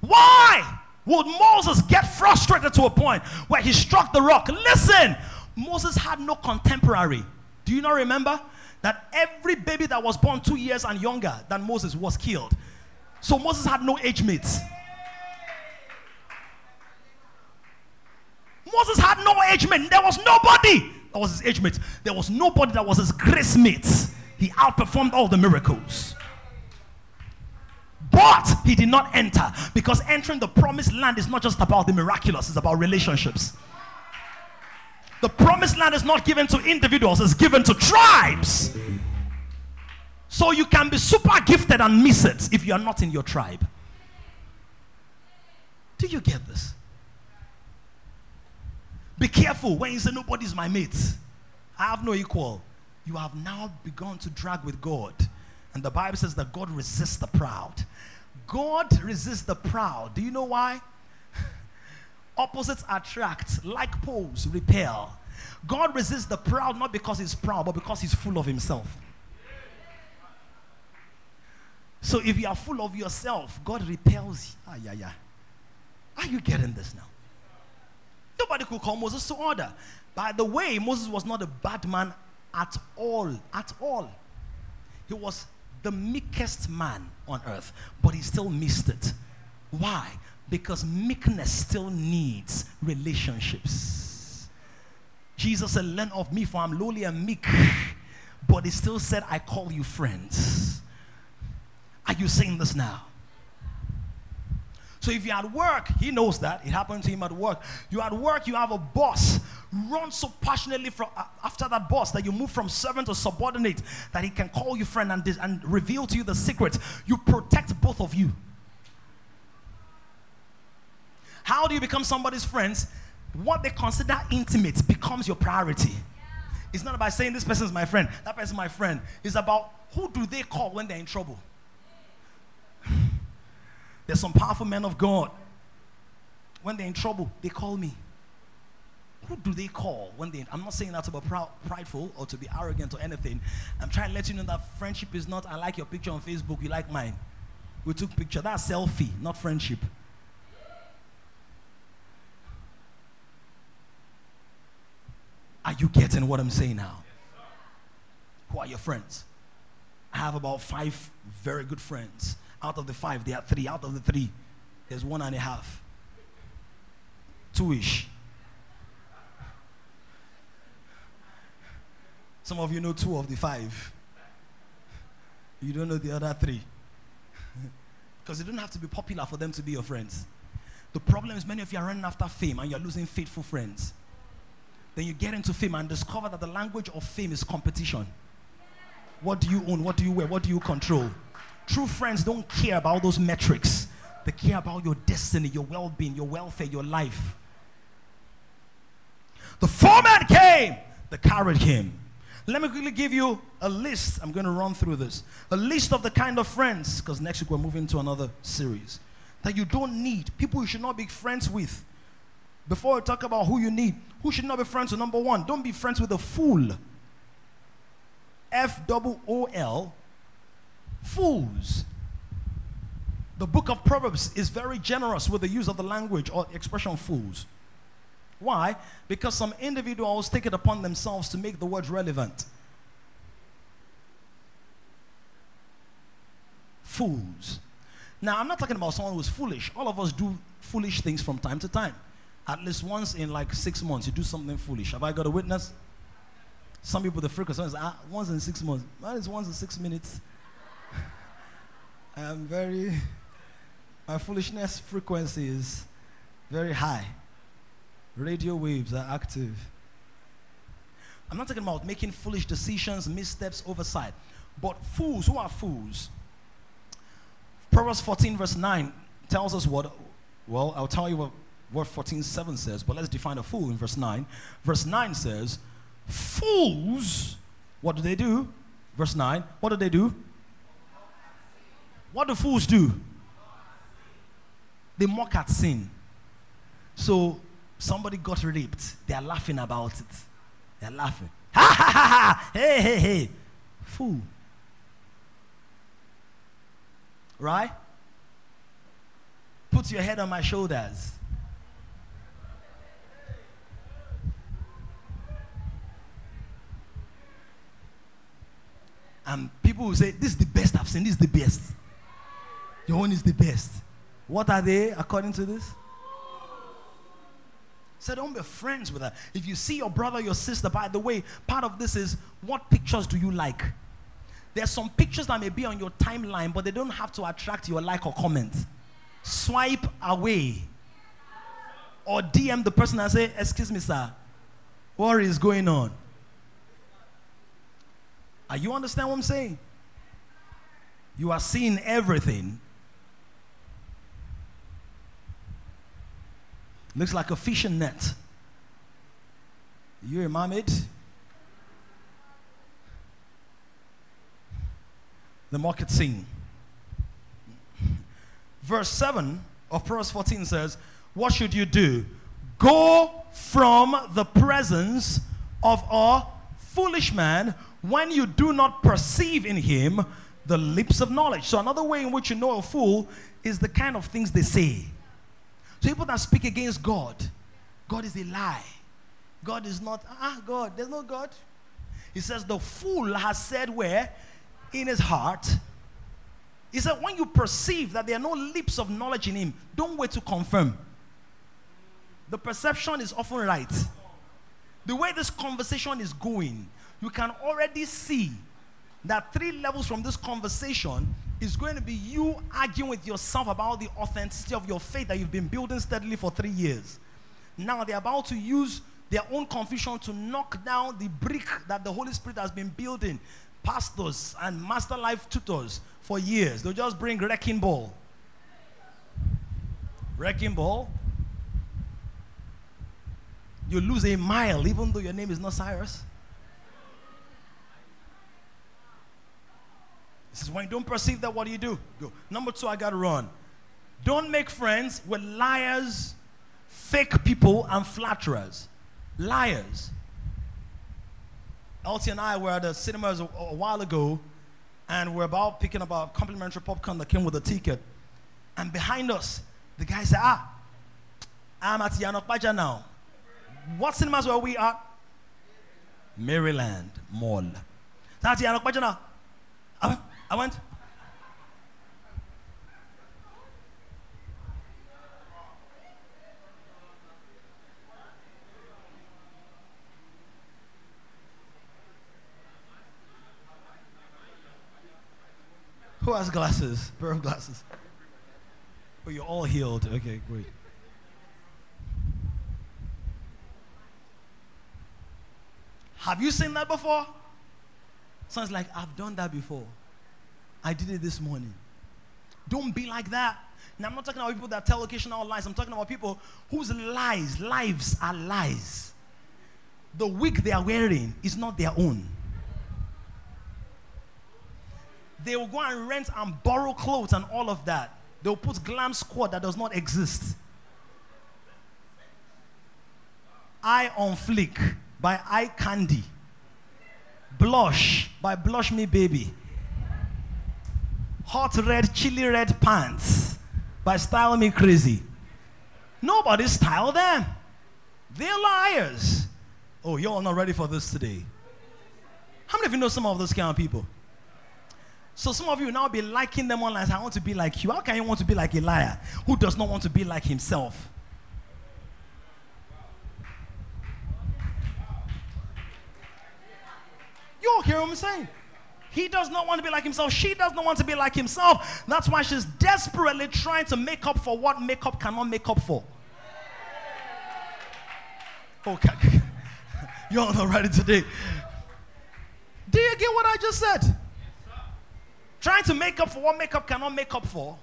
[SPEAKER 2] Why would Moses get frustrated to a point where he struck the rock? Listen, Moses had no contemporary. Do you not remember? that every baby that was born two years and younger than Moses was killed. So Moses had no age mates. Moses had no age mate. There was nobody that was his age mate. There was nobody that was his grace mate. He outperformed all the miracles. But he did not enter because entering the promised land is not just about the miraculous, it's about relationships. The promised land is not given to individuals, it's given to tribes. So you can be super gifted and miss it if you are not in your tribe. Do you get this? Be careful when you say nobody's my mate. I have no equal. You have now begun to drag with God. And the Bible says that God resists the proud. God resists the proud. Do you know why? Opposites attract, like poles repel. God resists the proud not because he's proud, but because he's full of himself. So if you are full of yourself, God repels. you. Ah, yeah, yeah. Are you getting this now? Nobody could call Moses to order. By the way, Moses was not a bad man at all. At all. He was the meekest man on earth, but he still missed it. Why? Because meekness still needs relationships. Jesus said, Learn of me, for I'm lowly and meek. But he still said, I call you friends. Are you saying this now? So if you're at work, he knows that. It happened to him at work. You're at work, you have a boss. Run so passionately from, uh, after that boss that you move from servant to subordinate that he can call you friend and, and reveal to you the secret. You protect both of you. How do you become somebody's friends? What they consider intimate becomes your priority. It's not about saying this person is my friend, that person is my friend. It's about who do they call when they're in trouble. There's some powerful men of God. When they're in trouble, they call me. Who do they call when they? I'm not saying that to be proud, prideful or to be arrogant or anything. I'm trying to let you know that friendship is not. I like your picture on Facebook. You like mine. We took picture. That's selfie, not friendship. Are you getting what I'm saying now? Who are your friends? I have about five very good friends. Out of the five, there are three. Out of the three, there's one and a half. Two ish. Some of you know two of the five. You don't know the other three. because you don't have to be popular for them to be your friends. The problem is, many of you are running after fame and you're losing faithful friends. Then you get into fame and discover that the language of fame is competition. What do you own? What do you wear? What do you control? True friends don't care about those metrics. They care about your destiny, your well being, your welfare, your life. The foreman came, the carrot came. Let me quickly give you a list. I'm going to run through this. A list of the kind of friends, because next week we're moving to another series, that you don't need. People you should not be friends with. Before we talk about who you need, who should not be friends with? Number one, don't be friends with a fool. F O O L, fools. The book of Proverbs is very generous with the use of the language or expression fools. Why? Because some individuals take it upon themselves to make the word relevant. Fools. Now, I'm not talking about someone who's foolish. All of us do foolish things from time to time. At least once in like six months, you do something foolish. Have I got a witness? Some people, the frequency is ah, once in six months. That is once in six minutes. I am very, my foolishness frequency is very high. Radio waves are active. I'm not talking about making foolish decisions, missteps, oversight. But fools, who are fools? Proverbs 14, verse 9 tells us what, well, I'll tell you what, what 14, 7 says, but let's define a fool in verse 9. Verse 9 says, Fools, what do they do? Verse 9, what do they do? What do fools do? They mock at sin. So somebody got raped. They are laughing about it. They are laughing. Ha ha ha ha! Hey, hey, hey. Fool. Right? Put your head on my shoulders. And people will say, This is the best I've seen, this is the best. Your own is the best. What are they according to this? So don't be friends with her. If you see your brother, your sister, by the way, part of this is what pictures do you like? There are some pictures that may be on your timeline, but they don't have to attract your like or comment. Swipe away. Or DM the person and say, Excuse me, sir, what is going on? Are you understand what I'm saying? You are seeing everything. Looks like a fishing net. You a mermaid? The market scene. Verse 7 of Proverbs 14 says, What should you do? Go from the presence of a foolish man when you do not perceive in him the lips of knowledge. So, another way in which you know a fool is the kind of things they say. So, people that speak against God, God is a lie. God is not, ah, God, there's no God. He says, the fool has said where? In his heart. He said, when you perceive that there are no lips of knowledge in him, don't wait to confirm. The perception is often right. The way this conversation is going, you can already see that three levels from this conversation is going to be you arguing with yourself about the authenticity of your faith that you've been building steadily for three years. Now they're about to use their own confusion to knock down the brick that the Holy Spirit has been building. Pastors and master life tutors for years. They'll just bring wrecking ball. Wrecking ball. You lose a mile even though your name is not Cyrus. This is when you don't perceive that, what do you do? Go. Number two, I got to run. Don't make friends with liars, fake people, and flatterers. Liars. Elsie and I were at the cinemas a, a while ago, and we're about picking up a complimentary popcorn that came with a ticket. And behind us, the guy said, Ah, I'm at Yanokbaja now. What cinemas were we at? Maryland Mall. That's Yanokbaja now. I went. Who has glasses? Pair of glasses. Oh, you're all healed. Okay, great. Have you seen that before? Sounds like I've done that before. I did it this morning. Don't be like that. Now, I'm not talking about people that tell occasional lies. I'm talking about people whose lies, lives are lies. The wig they are wearing is not their own. They will go and rent and borrow clothes and all of that. They'll put glam squad that does not exist. Eye on flick by Eye Candy. Blush by Blush Me Baby hot red, chili red pants by styling Me Crazy. Nobody style them. They're liars. Oh, you're all not ready for this today. How many of you know some of those kind of people? So some of you will now be liking them online. I want to be like you. How can you want to be like a liar who does not want to be like himself? You all hear what I'm saying? He does not want to be like himself. She does not want to be like himself. That's why she's desperately trying to make up for what makeup cannot make up for. Okay. You're not ready today. Do you get what I just said? Trying to make up for what makeup cannot make up for.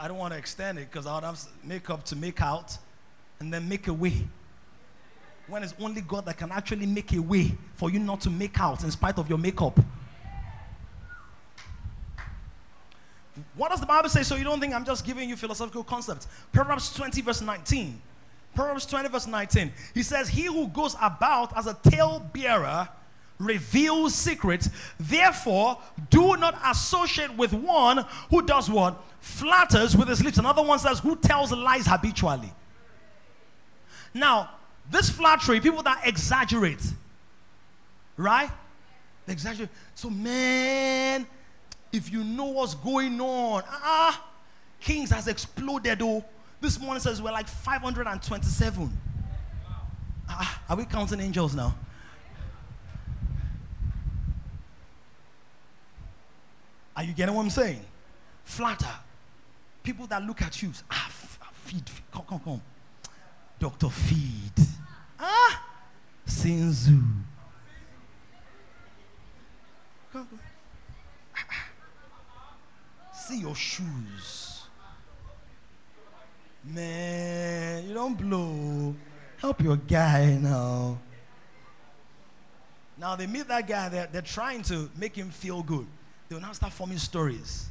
[SPEAKER 2] I don't want to extend it because I would have makeup to make out and then make a way. When it's only God that can actually make a way for you not to make out in spite of your makeup. What does the Bible say? So you don't think I'm just giving you philosophical concepts. Proverbs 20, verse 19. Proverbs 20, verse 19. He says, He who goes about as a tale bearer reveals secrets. Therefore, do not associate with one who does what? Flatters with his lips. Another one says, Who tells lies habitually. Now, this flattery, people that exaggerate, right? They exaggerate. So, man, if you know what's going on, ah, uh-uh, Kings has exploded, oh. This morning says we're like 527. Ah, are we counting angels now? Are you getting what I'm saying? Flatter. People that look at you, ah, feed, feed come, come, come. Dr. Feed. Ah, Sinzu. See your shoes. Man, you don't blow. Help your guy now. Now they meet that guy, they're, they're trying to make him feel good. They'll now start forming stories.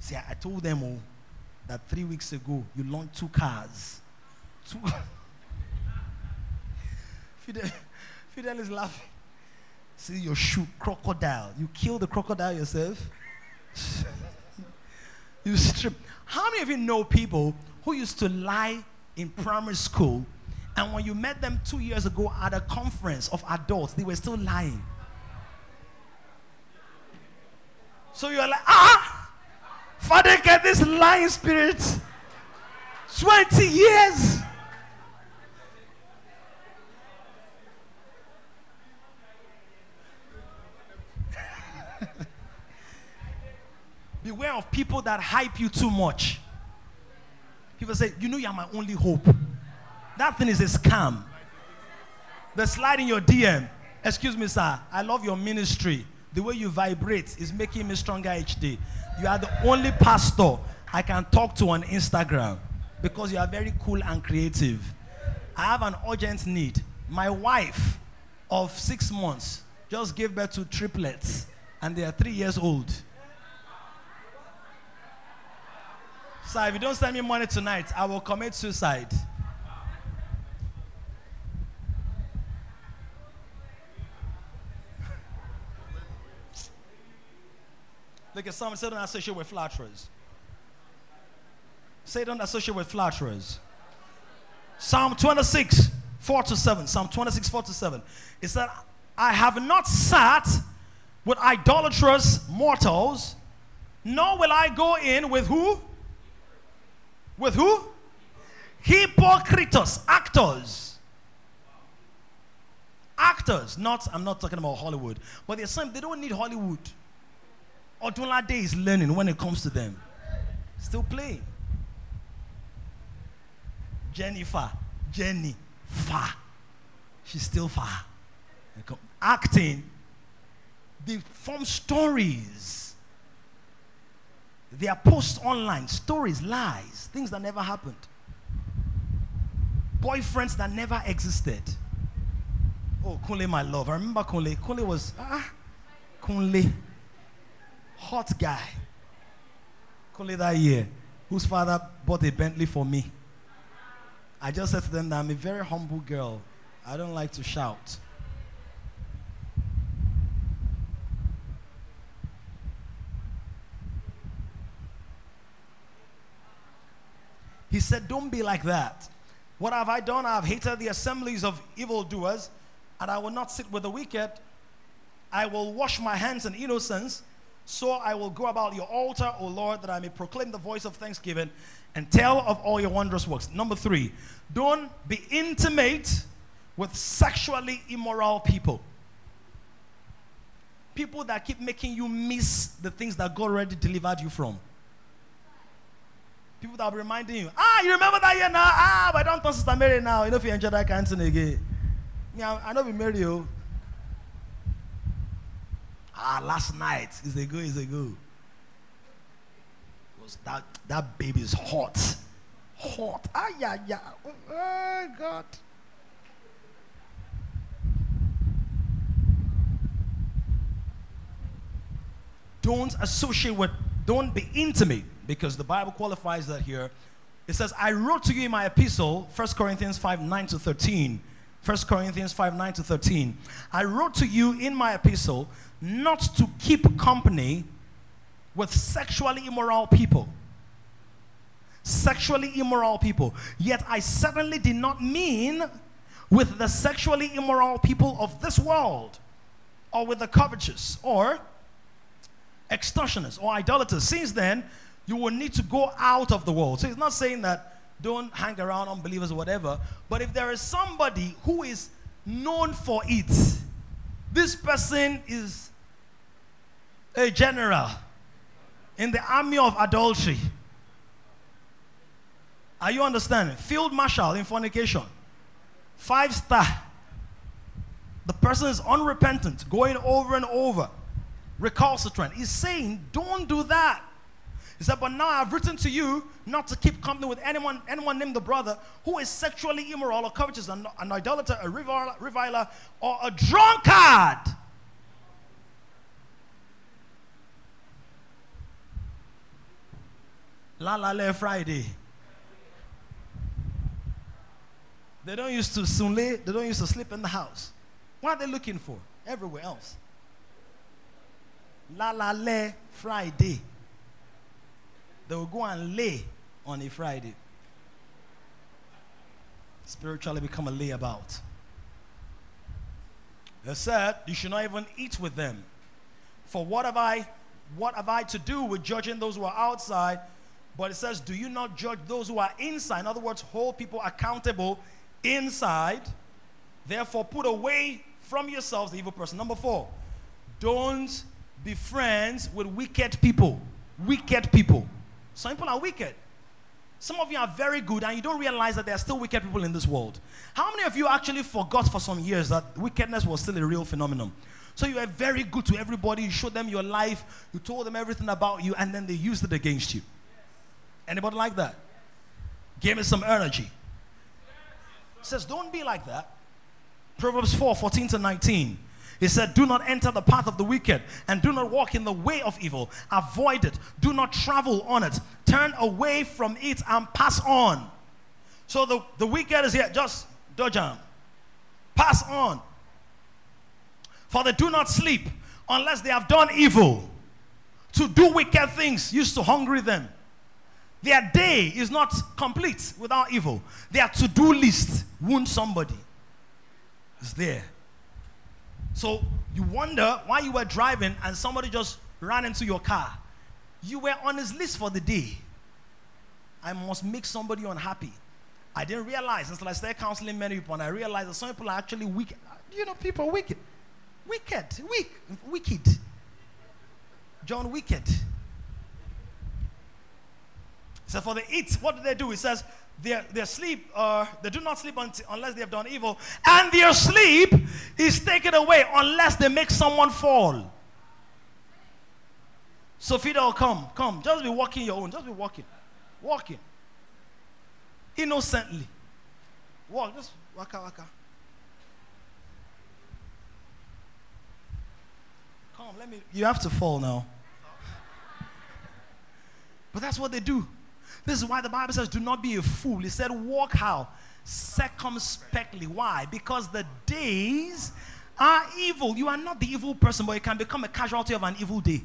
[SPEAKER 2] See, I, I told them oh, that three weeks ago you launched two cars. Fidel, Fidel is laughing. See your shoe, crocodile. You kill the crocodile yourself. you strip. How many of you know people who used to lie in primary school and when you met them two years ago at a conference of adults, they were still lying? So you're like, ah, Father, get this lying spirit. 20 years. Beware of people that hype you too much. People say, You know, you're my only hope. That thing is a scam. The slide in your DM. Excuse me, sir. I love your ministry. The way you vibrate is making me stronger each day. You are the only pastor I can talk to on Instagram because you are very cool and creative. I have an urgent need. My wife of six months just gave birth to triplets, and they are three years old. Sir, if you don't send me money tonight, I will commit suicide. Look at someone say don't associate with flatterers. Say don't associate with flatterers. Psalm 26, 4 to 7. Psalm 26, 4 to 7. It said, I have not sat with idolatrous mortals, nor will I go in with who? With who? Hypocritos, actors. Actors, not, I'm not talking about Hollywood, but they're saying they don't need Hollywood. Odunlade is learning when it comes to them. Still playing. Jennifer, Jenny, far. She's still far. Acting, they form stories they are posts online, stories, lies, things that never happened. Boyfriends that never existed. Oh, Kunle, my love. I remember Kunle. Kunle was, ah, Kunle. Hot guy. Kunle that year, whose father bought a Bentley for me. I just said to them that I'm a very humble girl. I don't like to shout. He said, Don't be like that. What have I done? I have hated the assemblies of evildoers, and I will not sit with the wicked. I will wash my hands in innocence. So I will go about your altar, O Lord, that I may proclaim the voice of thanksgiving and tell of all your wondrous works. Number three, don't be intimate with sexually immoral people. People that keep making you miss the things that God already delivered you from. People that are reminding you, ah, you remember that year now? Ah, but I don't talk Sister Mary now. You know if you enjoy that kind of thing again. Yeah, I know we marry you. Ah, last night is a go, is a go. That that baby is hot, hot. Ah, yeah, yeah. Oh God. Don't associate with. Don't be intimate because the Bible qualifies that here. It says, I wrote to you in my epistle, 1 Corinthians 5 9 to 13. 1 Corinthians 5 9 to 13. I wrote to you in my epistle not to keep company with sexually immoral people. Sexually immoral people. Yet I certainly did not mean with the sexually immoral people of this world, or with the covetous, or extortionists, or idolaters. Since then, you will need to go out of the world. So it's not saying that don't hang around unbelievers or whatever, but if there is somebody who is known for it, this person is a general in the army of adultery. Are you understanding? Field marshal in fornication. Five star. The person is unrepentant, going over and over, recalcitrant. He's saying, don't do that. He said, But now I've written to you not to keep company with anyone, anyone named the brother who is sexually immoral or covetous, an, an idolater, a reviler, or a drunkard. La La Le Friday. They don't used to sunle, they don't used to sleep in the house. What are they looking for? Everywhere else. La La Le Friday. They will go and lay on a Friday. Spiritually become a layabout. They said, You should not even eat with them. For what have I what have I to do with judging those who are outside? But it says, Do you not judge those who are inside? In other words, hold people accountable inside. Therefore, put away from yourselves the evil person. Number four, don't be friends with wicked people. Wicked people. Some people are wicked. Some of you are very good and you don't realize that there are still wicked people in this world. How many of you actually forgot for some years that wickedness was still a real phenomenon? So you are very good to everybody, you showed them your life, you told them everything about you, and then they used it against you. Anybody like that? Give me some energy. It says, don't be like that. Proverbs 4 14 to 19. He said, Do not enter the path of the wicked, and do not walk in the way of evil. Avoid it. Do not travel on it. Turn away from it and pass on. So the, the wicked is here. Just dodge on. Pass on. For they do not sleep unless they have done evil. To do wicked things used to hungry them. Their day is not complete without evil. Their to do list wound somebody. It's there. So you wonder why you were driving and somebody just ran into your car. You were on his list for the day. I must make somebody unhappy. I didn't realize until I started counseling many people, and I realized that some people are actually wicked. You know, people wicked. Wicked. Weak. Wicked. John Wicked. So for the eat, what do they do? It says their, their sleep, uh, they do not sleep unless they have done evil, and their sleep is taken away unless they make someone fall. So Fidel, come, come. Just be walking your own. Just be walking. Walking. Innocently. Walk. Just waka waka. Come, let me. You have to fall now. But that's what they do. This is why the Bible says, do not be a fool. He said, walk how? Circumspectly. Why? Because the days are evil. You are not the evil person, but you can become a casualty of an evil day.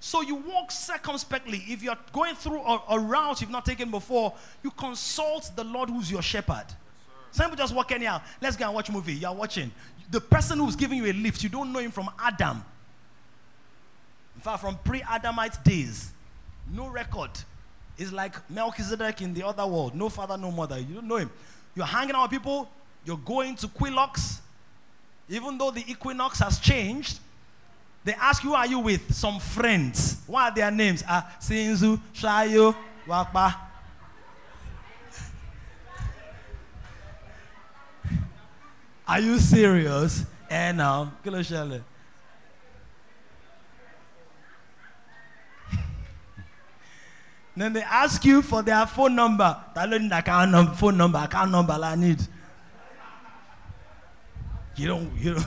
[SPEAKER 2] So you walk circumspectly. If you're going through a, a, route you've not taken before, you consult the Lord who's your shepherd. Some people just walk anyhow. Let's go and watch a movie. You are watching. The person who's giving you a lift, you don't know him from Adam. In fact, from pre-Adamite days, no record. It's like Melchizedek in the other world. No father, no mother. You don't know him. You're hanging out with people. You're going to Quilox. Even though the equinox has changed, they ask you, who are you with? Some friends. What are their names? Ah, Sinzu, Shayo, Wakpa. Are you serious? Eh now, Then they ask you for their phone number. That loan account number, phone number, account number I need. You don't, you don't.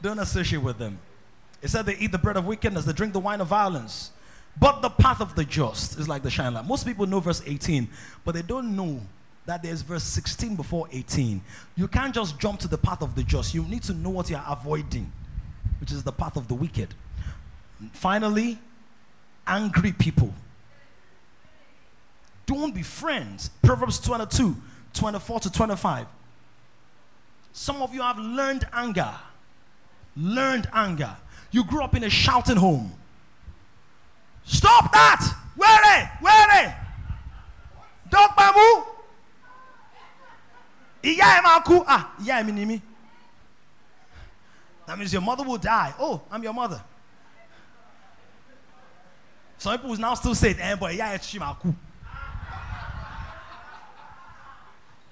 [SPEAKER 2] don't associate with them. It said they eat the bread of wickedness, they drink the wine of violence. But the path of the just is like the shine light. Most people know verse 18, but they don't know that there's verse 16 before 18. You can't just jump to the path of the just. You need to know what you're avoiding, which is the path of the wicked. Finally, angry people. Don't be friends. Proverbs 22, 24 to 25. Some of you have learned anger. Learned anger. You grew up in a shouting home. Stop that! Where it? Where it? Dog bamu. Iya emaku. Ah, iya eminimi. That means your mother will die. Oh, I'm your mother. Some people will now still say, eh, but iya echimaku.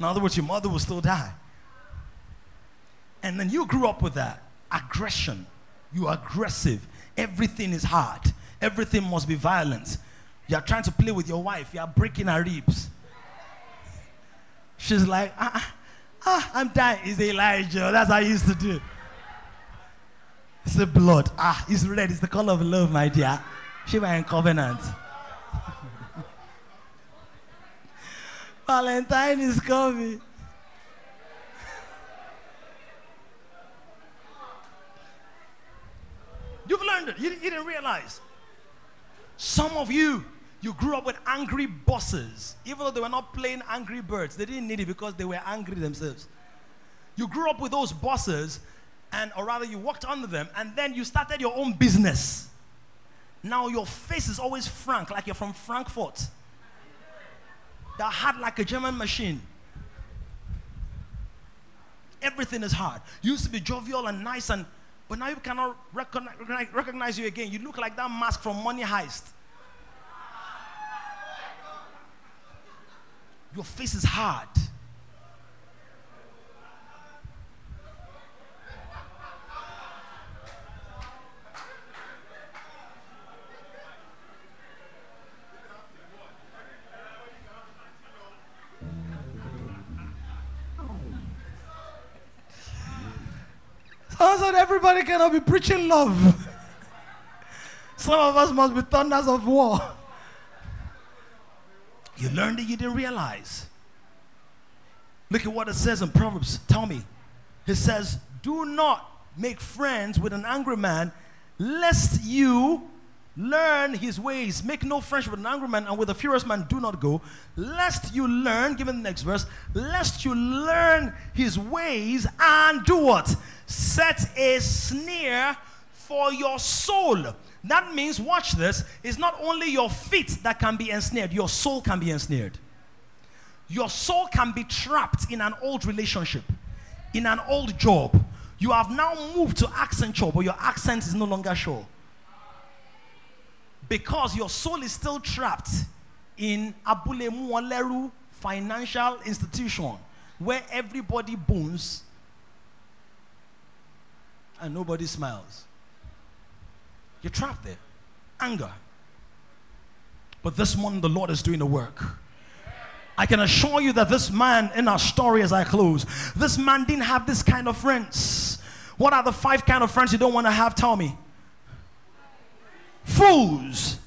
[SPEAKER 2] In other words, your mother will still die. And then you grew up with that aggression. You are aggressive. Everything is hard. Everything must be violent. You are trying to play with your wife. You are breaking her ribs. She's like, ah, ah, ah I'm dying. It's Elijah. That's how I used to do. It's the blood. Ah, it's red. It's the color of love, my dear. Was in covenant. Valentine is coming. You've learned it. You, you didn't realize. Some of you, you grew up with angry bosses. Even though they were not playing angry birds, they didn't need it because they were angry themselves. You grew up with those bosses, and or rather, you worked under them, and then you started your own business. Now your face is always frank, like you're from Frankfurt. That hard like a German machine. Everything is hard. You used to be jovial and nice and but now you cannot recognize, recognize you again. You look like that mask from Money Heist. Your face is hard. I said, everybody cannot be preaching love. Some of us must be thunders of war. You learned it, you didn't realize. Look at what it says in Proverbs. Tell me. It says, Do not make friends with an angry man, lest you learn his ways. Make no friendship with an angry man, and with a furious man, do not go. Lest you learn, given the next verse, lest you learn his ways and do what? Set a snare for your soul. That means, watch this, it's not only your feet that can be ensnared, your soul can be ensnared. Your soul can be trapped in an old relationship, in an old job. You have now moved to accent Accenture, but your accent is no longer sure because your soul is still trapped in Abule Mualeru financial institution where everybody boons and nobody smiles. You're trapped there. Anger. But this morning, the Lord is doing the work. I can assure you that this man in our story as I close, this man didn't have this kind of friends. What are the five kind of friends you don't want to have? Tell me fools,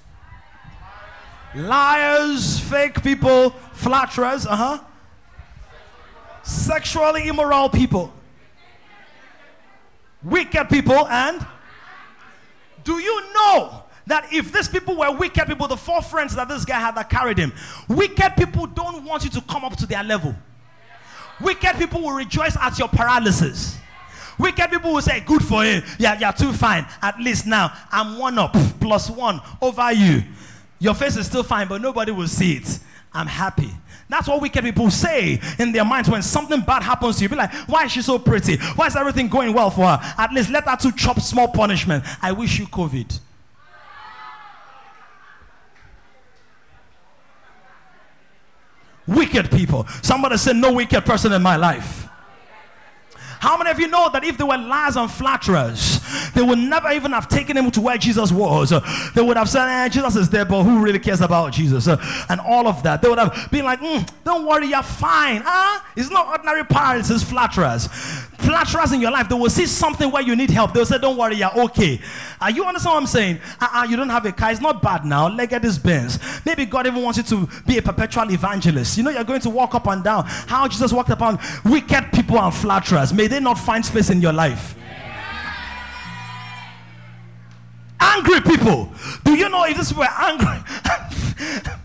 [SPEAKER 2] liars, fake people, flatterers, uh huh, sexually immoral people, wicked people, and do you know that if these people were wicked people, the four friends that this guy had that carried him, wicked people don't want you to come up to their level. Wicked people will rejoice at your paralysis. Wicked people will say, Good for you. Yeah, you're too fine. At least now I'm one up plus one over you. Your face is still fine, but nobody will see it. I'm happy. That's what wicked people say in their minds when something bad happens to you. Be like, why is she so pretty? Why is everything going well for her? At least let her to chop small punishment. I wish you COVID. Wicked people. Somebody said, no wicked person in my life. How many of you know that if they were liars and flatterers, they would never even have taken him to where Jesus was? They would have said, eh, Jesus is there, but who really cares about Jesus? And all of that. They would have been like, mm, don't worry, you're fine. Huh? It's not ordinary pirates, it's flatterers. Flatterers in your life, they will see something where you need help. They'll say, don't worry, you're okay. Are you understand what I'm saying? Uh-uh, you don't have a car. It's not bad now. This Benz. Maybe God even wants you to be a perpetual evangelist. You know, you're going to walk up and down. How Jesus walked upon wicked people and flatterers. May they not find space in your life. Angry people. Do you know if this were angry?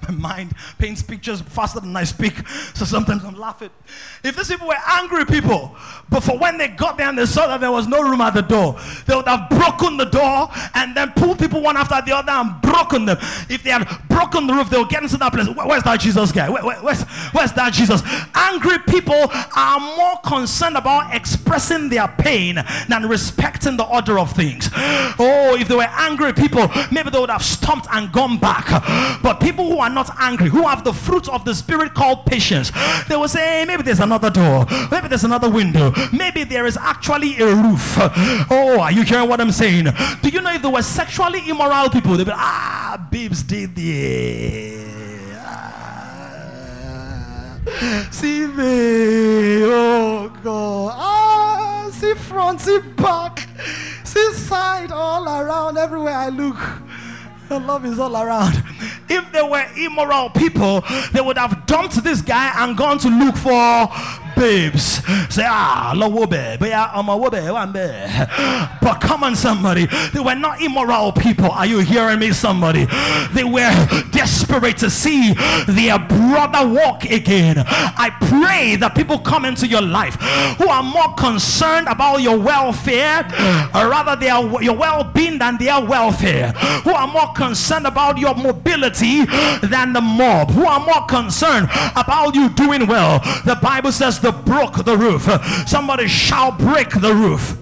[SPEAKER 2] My mind paints pictures faster than I speak, so sometimes I'm laughing. If these people were angry people, but for when they got there and they saw that there was no room at the door, they would have broken the door and then pulled people one after the other and broken them. If they had broken the roof, they would get into that place. where's that Jesus guy? Where, where, where's, where's that Jesus? Angry people are more concerned about expressing their pain than respecting the order of things. Oh, if they were angry people, maybe they would have stomped and gone back. But people who are not angry, who have the fruit of the spirit called patience, they will say, maybe there's another door, maybe there's another window, maybe there is actually a roof. Oh, are you hearing what I'm saying? Do you know if there were sexually immoral people, they'd be ah, babes did. Ah, see me, oh God, ah, see front, see back, see side, all around, everywhere I look. The love is all around. If they were immoral people, they would have dumped this guy and gone to look for babes. Say, ah, low babe, yeah, I'm a babe, But come on, somebody. They were not immoral people. Are you hearing me, somebody? They were desperate to see their brother walk again. I pray that people come into your life who are more concerned about your welfare, or rather their your well-being than their welfare. Who are more concerned about your mobility than the mob. Who are more concerned about you doing well. The Bible says the broke the roof. Somebody shall break the roof.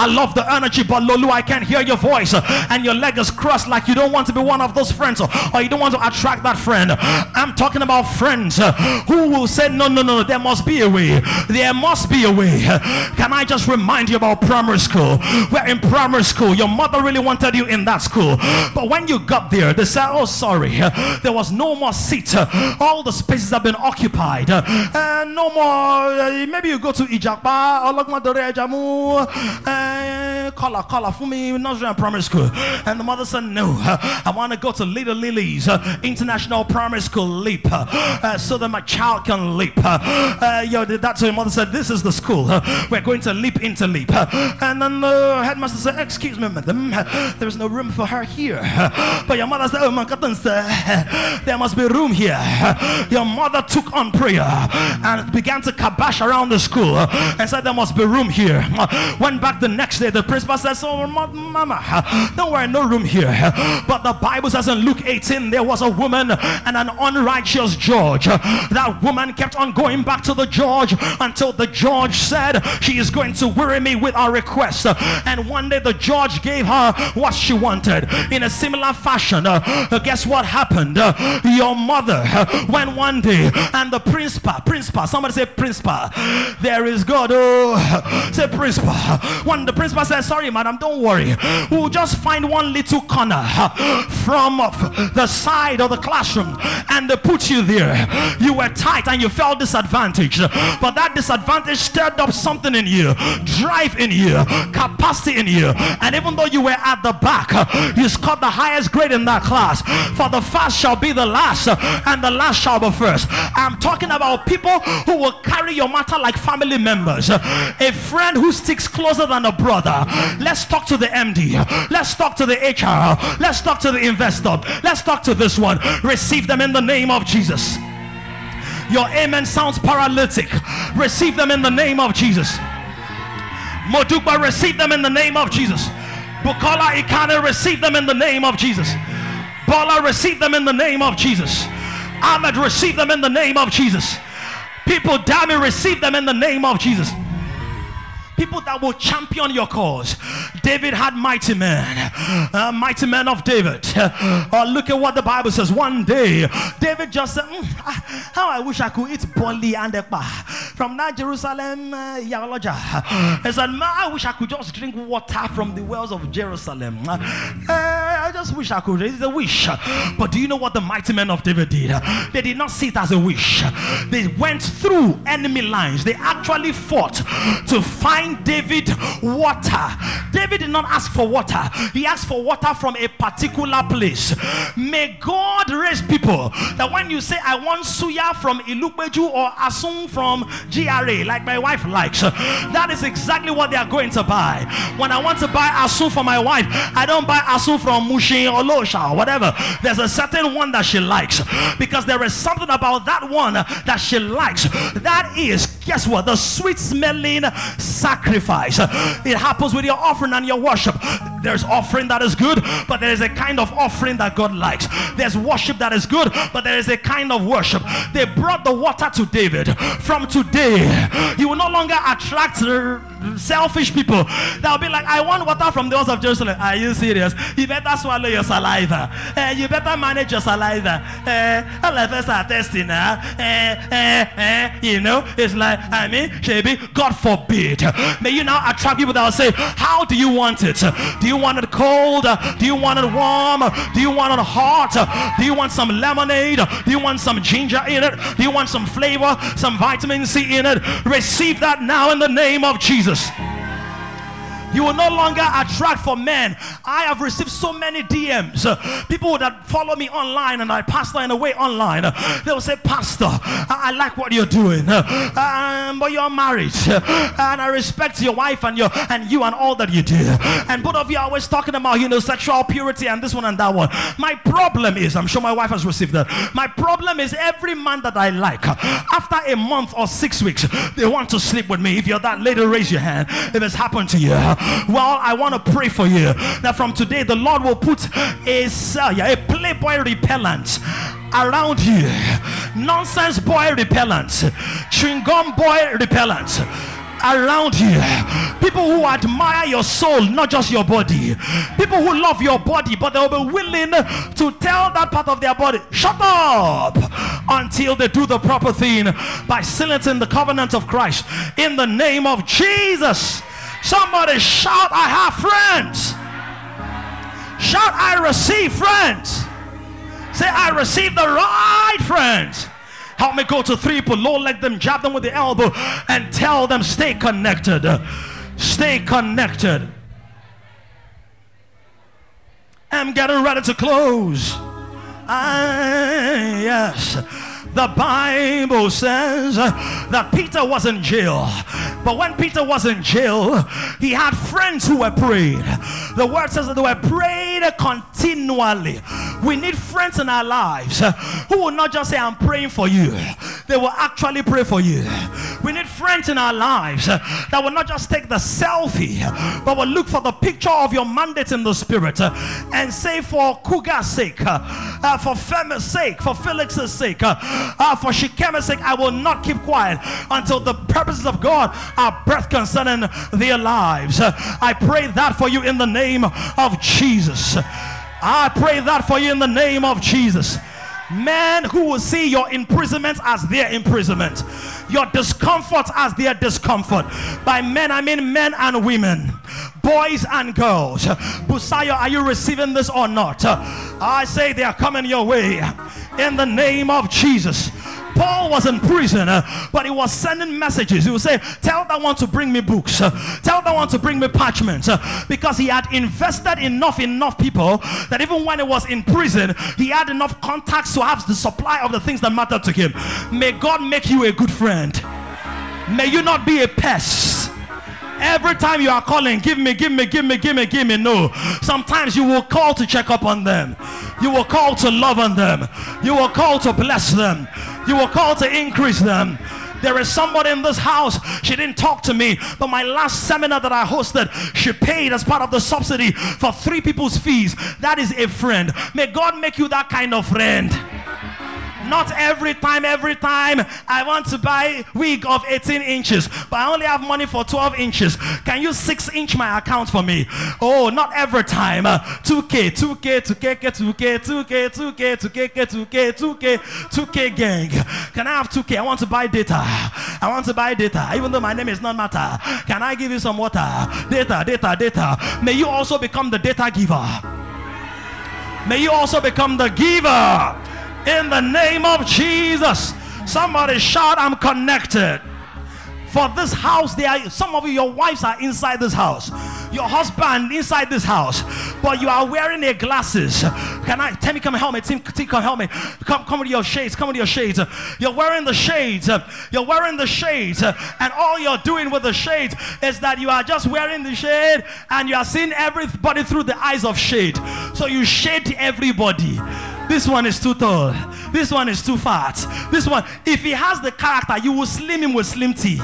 [SPEAKER 2] I love the energy, but Lulu, I can't hear your voice. And your leg is crossed like you don't want to be one of those friends, or you don't want to attract that friend. I'm talking about friends who will say, No, no, no, there must be a way. There must be a way. Can I just remind you about primary school? Where in primary school, your mother really wanted you in that school. But when you got there, they said, Oh, sorry, there was no more seat. All the spaces have been occupied. Uh, no more. maybe you go to Jamu. Uh, Eh, color, color for me, nursery primary school. And the mother said, No, I want to go to Little Lily's uh, eh, International Primary School Leap uh, so that my child can leap. Yo, that's the mother said, This is the school. We're going to leap into leap. And then the headmaster said, Excuse me, madam, there's no room for her here. But your mother said, Oh my goodness, there must be room here. Your mother took on prayer and began to kabash around the school and said, There must be room here. Went back the next day, the principal says, Oh, mama, don't worry, no room here. But the Bible says in Luke 18, there was a woman and an unrighteous judge. That woman kept on going back to the judge until the judge said, She is going to weary me with our request. And one day the judge gave her what she wanted. In a similar fashion, uh, guess what happened? Uh, your mother went one day and the principal, principal, somebody say principal, there is God. Oh, say principal. One the principal said, Sorry, madam, don't worry. We'll just find one little corner from the side of the classroom and they put you there. You were tight and you felt disadvantaged, but that disadvantage stirred up something in you, drive in you, capacity in you. And even though you were at the back, you scored the highest grade in that class. For the first shall be the last, and the last shall be first. I'm talking about people who will carry your matter like family members. A friend who sticks closer than a brother Let's talk to the MD. Let's talk to the HR. Let's talk to the investor. Let's talk to this one. Receive them in the name of Jesus. Your amen sounds paralytic. Receive them in the name of Jesus. Moduba, receive them in the name of Jesus. Bukola Ikana, receive them in the name of Jesus. Bola, receive them in the name of Jesus. Ahmed, receive them in the name of Jesus. People, damn it, receive them in the name of Jesus people that will champion your cause. David had mighty men, uh, mighty men of David. Uh, look at what the Bible says. One day, David just said, mm, ah, How I wish I could eat boli and ekpa from that Jerusalem, uh, He said, I wish I could just drink water from the wells of Jerusalem. Uh, I just wish I could. It's a wish. But do you know what the mighty men of David did? They did not see it as a wish, they went through enemy lines. They actually fought to find David water. David did not ask for water, he asked for water from a particular place. May God raise people that when you say, I want suya from Ilupeju or Asun from GRA, like my wife likes, that is exactly what they are going to buy. When I want to buy Asun for my wife, I don't buy Asun from Mushin or Losha or whatever. There's a certain one that she likes because there is something about that one that she likes. That is, guess what? The sweet smelling sacrifice sacrifice. It happens with your offering and your worship. There's offering that is good, but there is a kind of offering that God likes. There's worship that is good, but there is a kind of worship. They brought the water to David. From today, you will no longer attract selfish people. They'll be like, I want water from the walls of Jerusalem. Are you serious? You better swallow your saliva. Uh, you better manage your saliva. Uh, LFS are testing now. Uh, uh, you know, it's like, I mean, Shebi, God forbid. May you now attract people that will say, How do you want it? Do you want it cold? Do you want it warm? Do you want it hot? Do you want some lemonade? Do you want some ginger in it? Do you want some flavor, some vitamin C in it? Receive that now in the name of Jesus. You will no longer attract for men. I have received so many DMs. people that follow me online and I pastor in a way online. they will say, Pastor, I, like what you're doing. Um, but you're married. and I respect your wife and your and you and all that you do. And both of you are always talking about, you know, sexual purity and this one and that one. My problem is, I'm sure my wife has received that. My problem is every man that I like, after a month or six weeks, they want to sleep with me. If you're that lady, raise your hand. If it's happened to you. Well, I want to pray for you that from today the Lord will put a, uh, a playboy repellent around you, nonsense boy repellent, chewing gum boy repellent around you. People who admire your soul, not just your body. People who love your body, but they'll be willing to tell that part of their body, shut up, until they do the proper thing by silencing the covenant of Christ in the name of Jesus. Somebody shout, I have friends. Shout, I receive friends. Say, I receive the right friends. Help me go to three people. Lord, let them jab them with the elbow and tell them, stay connected. Stay connected. I'm getting ready to close. Ah, yes. The Bible says that Peter was in jail. But when Peter was in jail, he had friends who were praying. The word says that they were praying continually. We need friends in our lives who will not just say, I'm praying for you, they will actually pray for you. We need friends in our lives that will not just take the selfie, but will look for the picture of your mandate in the spirit and say, for Kuga's sake, uh, for Femi's sake, for Felix's sake, uh, Ah, for she came and said, I will not keep quiet until the purposes of God are birth concerning their lives. I pray that for you in the name of Jesus. I pray that for you in the name of Jesus. Men who will see your imprisonment as their imprisonment, your discomfort as their discomfort. By men, I mean men and women, boys and girls. Busayo, are you receiving this or not? I say they are coming your way in the name of Jesus. Paul was in prison, but he was sending messages. He would say, Tell that one to bring me books, tell that one to bring me parchments, because he had invested enough, enough people that even when he was in prison, he had enough contacts to have the supply of the things that mattered to him. May God make you a good friend. May you not be a pest Every time you are calling, give me, give me, give me, give me, give me. No. Sometimes you will call to check up on them. You will call to love on them. You will call to bless them. You will call to increase them. There is somebody in this house. She didn't talk to me, but my last seminar that I hosted, she paid as part of the subsidy for three people's fees. That is a friend. May God make you that kind of friend. Not every time, every time I want to buy wig of 18 inches, but I only have money for 12 inches. Can you six inch my account for me? Oh, not every time. Uh, 2K, 2K, 2K, 2K, 2K, 2K, 2K, 2K, 2K, 2K gang. Can I have 2K? I want to buy data. I want to buy data. Even though my name is not matter. Can I give you some water? Data, data, data. May you also become the data giver. May you also become the giver in the name of Jesus. Somebody shout, I'm connected. For this house, there are some of you, your wives are inside this house, your husband inside this house, but you are wearing their glasses. Can I tell me, come help me, team, team, come help me. Come, come with your shades, come with your shades. You're wearing the shades, you're wearing the shades, and all you're doing with the shades is that you are just wearing the shade and you are seeing everybody through the eyes of shade. So you shade everybody. This one is too tall. This one is too fat. This one, if he has the character, you will slim him with slim tea.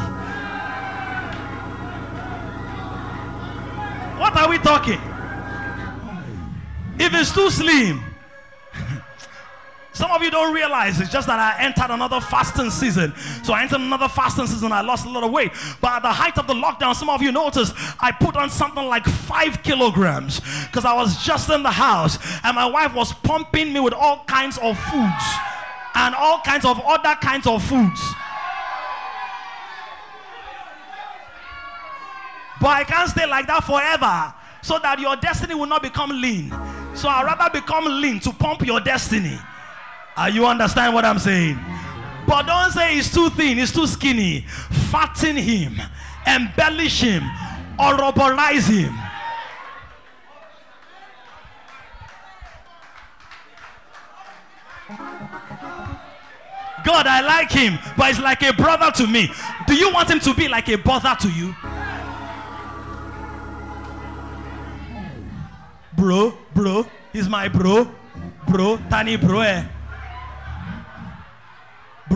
[SPEAKER 2] What are we talking? If it's too slim, some of you don't realize it's just that I entered another fasting season. So I entered another fasting season. I lost a lot of weight. But at the height of the lockdown, some of you noticed I put on something like five kilograms because I was just in the house and my wife was pumping me with all kinds of foods and all kinds of other kinds of foods. But I can't stay like that forever so that your destiny will not become lean. So I'd rather become lean to pump your destiny. Are you understand what I'm saying? But don't say he's too thin, he's too skinny. Fatten him, embellish him, or robberize him. God, I like him, but he's like a brother to me. Do you want him to be like a brother to you? Bro, bro, he's my bro. Bro, Tani bro. Eh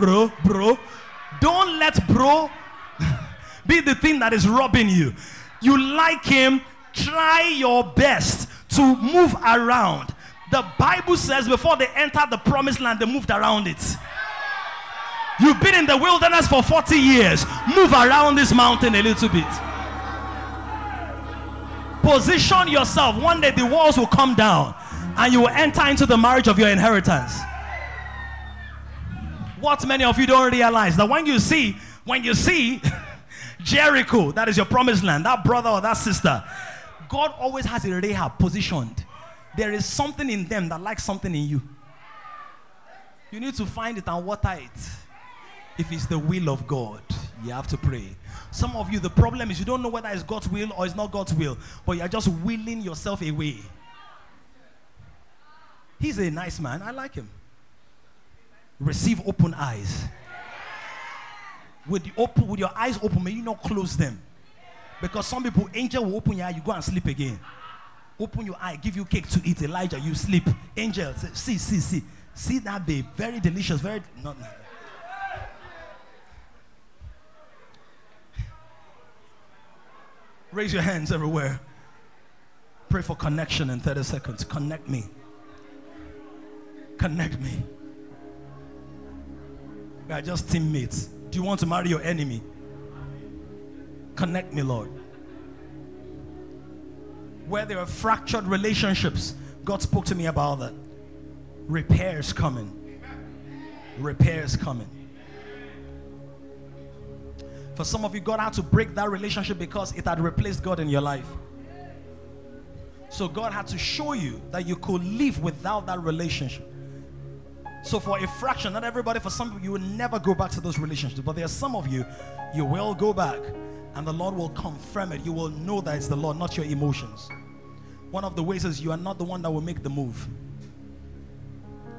[SPEAKER 2] bro, bro. Don't let bro be the thing that is robbing you. You like him, try your best to move around. The Bible says before they entered the promised land, they moved around it. You've been in the wilderness for 40 years. Move around this mountain a little bit. Position yourself. One day the walls will come down and you will enter into the marriage of your inheritance. What many of you don't realize that when you see, when you see Jericho, that is your promised land, that brother or that sister, God always has a Rahab positioned. There is something in them that likes something in you. You need to find it and water it. If it's the will of God, you have to pray. Some of you, the problem is you don't know whether it's God's will or it's not God's will, but you're just willing yourself away. He's a nice man. I like him receive open eyes. With, the open, with your eyes open, may you not close them. Because some people, angel will open your eye, you go and sleep again. Open your eye, give you cake to eat. Elijah, you sleep. Angel, see, see, see. See that babe. Very delicious. Very. Not, Raise your hands everywhere. Pray for connection in 30 seconds. Connect me. Connect me. We are just teammates. Do you want to marry your enemy? Connect me, Lord. Where there are fractured relationships, God spoke to me about that. Repairs coming. Repairs coming. For some of you, God had to break that relationship because it had replaced God in your life. So God had to show you that you could live without that relationship. So for a fraction, not everybody, for some people, you will never go back to those relationships. But there are some of you, you will go back and the Lord will confirm it. You will know that it's the Lord, not your emotions. One of the ways is you are not the one that will make the move.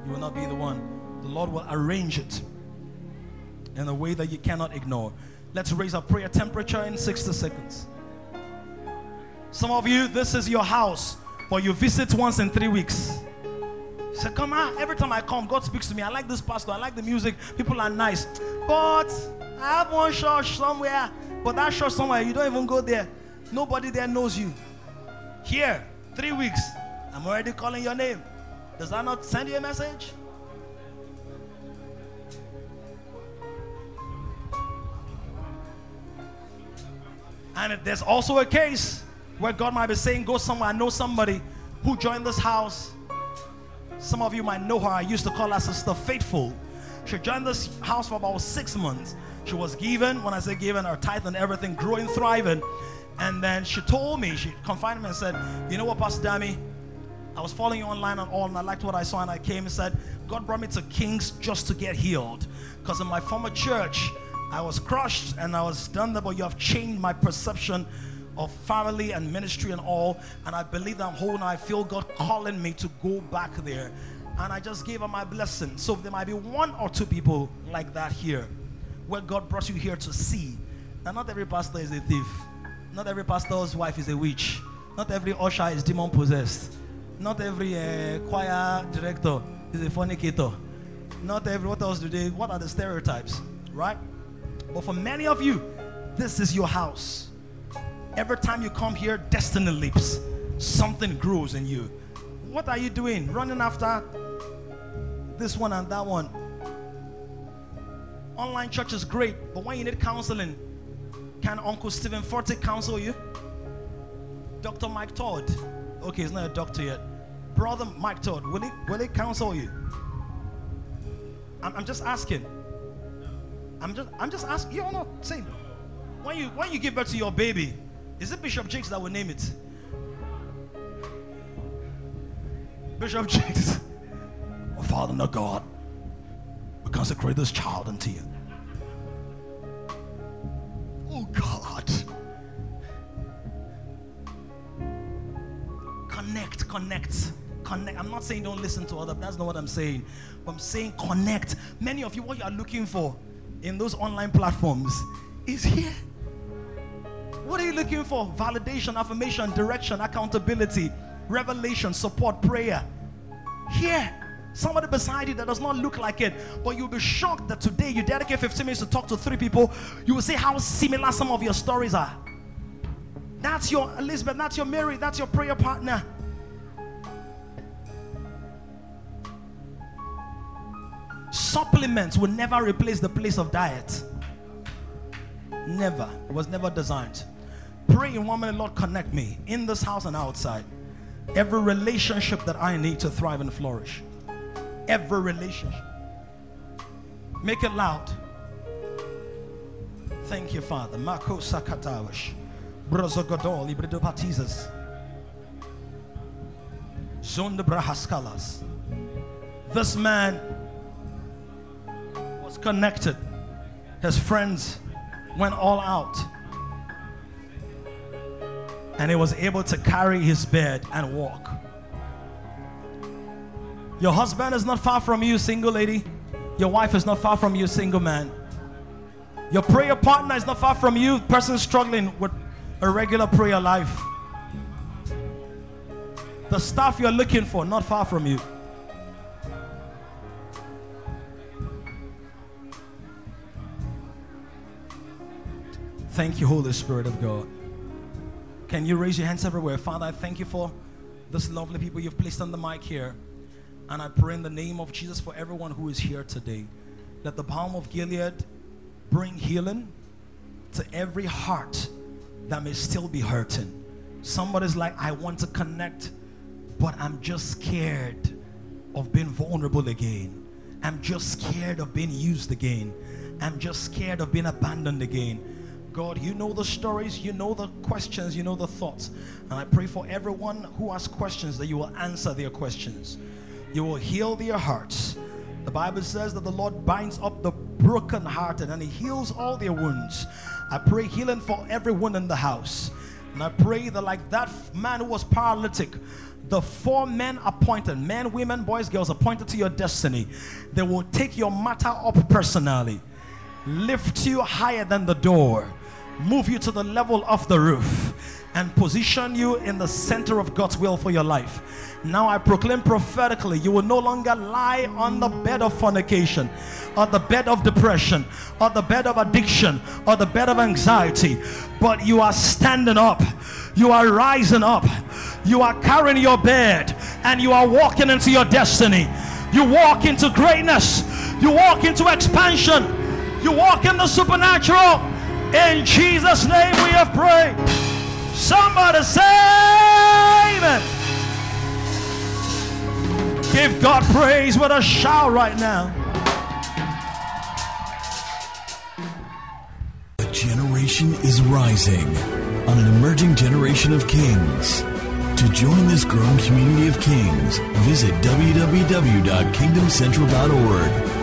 [SPEAKER 2] You will not be the one. The Lord will arrange it in a way that you cannot ignore. Let's raise our prayer temperature in 60 seconds. Some of you, this is your house, but you visit once in three weeks. Say, come on. Every time I come, God speaks to me. I like this pastor. I like the music. People are nice. But I have one church somewhere. But that church somewhere, you don't even go there. Nobody there knows you. Here, three weeks. I'm already calling your name. Does that not send you a message? And there's also a case where God might be saying, Go somewhere. I know somebody who joined this house. Some of you might know her. I used to call her Sister Faithful. She joined this house for about six months. She was given, when I say given, her tithe and everything, growing, thriving. And then she told me, she confided me and said, You know what, Pastor Dami? I was following you online and all, and I liked what I saw, and I came and said, God brought me to Kings just to get healed. Because in my former church, I was crushed and I was done there, but you have changed my perception of family and ministry and all. And I believe that I'm whole and I feel God calling me to go back there. And I just gave her my blessing. So there might be one or two people like that here, where God brought you here to see. Now, not every pastor is a thief. Not every pastor's wife is a witch. Not every usher is demon possessed. Not every uh, choir director is a fornicator. Not every, what else do they, what are the stereotypes, right? But for many of you, this is your house. Every time you come here, destiny leaps. Something grows in you. What are you doing? Running after this one and that one. Online church is great, but when you need counseling, can Uncle Steven Furtick counsel you? Dr. Mike Todd. Okay, he's not a doctor yet. Brother Mike Todd, will he will he counsel you? I'm, I'm just asking. I'm just I'm just asking. You're not saying when you when you give birth to your baby, is it Bishop Jakes that will name it? Bishop Jakes. Oh, Father, no God, we consecrate this child unto you. Oh God. Connect, connect, connect. I'm not saying don't listen to other, that's not what I'm saying. But I'm saying connect. Many of you, what you are looking for in those online platforms is here. What are you looking for? Validation, affirmation, direction, accountability, revelation, support, prayer. Here. Somebody beside you that does not look like it, but you'll be shocked that today you dedicate 15 minutes to talk to three people. You will see how similar some of your stories are. That's your Elizabeth, that's your Mary, that's your prayer partner. Supplements will never replace the place of diet. Never. It was never designed. Pray in one minute, Lord, connect me in this house and outside. Every relationship that I need to thrive and flourish. Every relationship. Make it loud. Thank you, Father. Mako sakatawish. Brozogodol ibrido batizas. Zonde brahaskalas. This man connected. His friends went all out. And he was able to carry his bed and walk. Your husband is not far from you, single lady. Your wife is not far from you, single man. Your prayer partner is not far from you, person struggling with a regular prayer life. The stuff you're looking for, not far from you. Thank you, Holy Spirit of God. Can you raise your hands everywhere? Father, I thank you for this lovely people you've placed on the mic here. And I pray in the name of Jesus for everyone who is here today. Let the balm of Gilead bring healing to every heart that may still be hurting. Somebody's like, I want to connect, but I'm just scared of being vulnerable again. I'm just scared of being used again. I'm just scared of being abandoned again. God, you know the stories, you know the questions, you know the thoughts. And I pray for everyone who has questions that you will answer their questions. You will heal their hearts. The Bible says that the Lord binds up the brokenhearted and He heals all their wounds. I pray healing for everyone in the house. And I pray that, like that man who was paralytic, the four men appointed, men, women, boys, girls, appointed to your destiny, they will take your matter up personally, lift you higher than the door, move you to the level of the roof, and position you in the center of God's will for your life. Now I proclaim prophetically, you will no longer lie on the bed of fornication, or the bed of depression, or the bed of addiction, or the bed of anxiety, but you are standing up, you are rising up, you are carrying your bed, and you are walking into your destiny. You walk into greatness, you walk into expansion, you walk in the supernatural. In Jesus' name we have prayed. Somebody say amen. Give God praise with a shout right now.
[SPEAKER 1] A generation is rising on an emerging generation of kings. To join this growing community of kings, visit www.kingdomcentral.org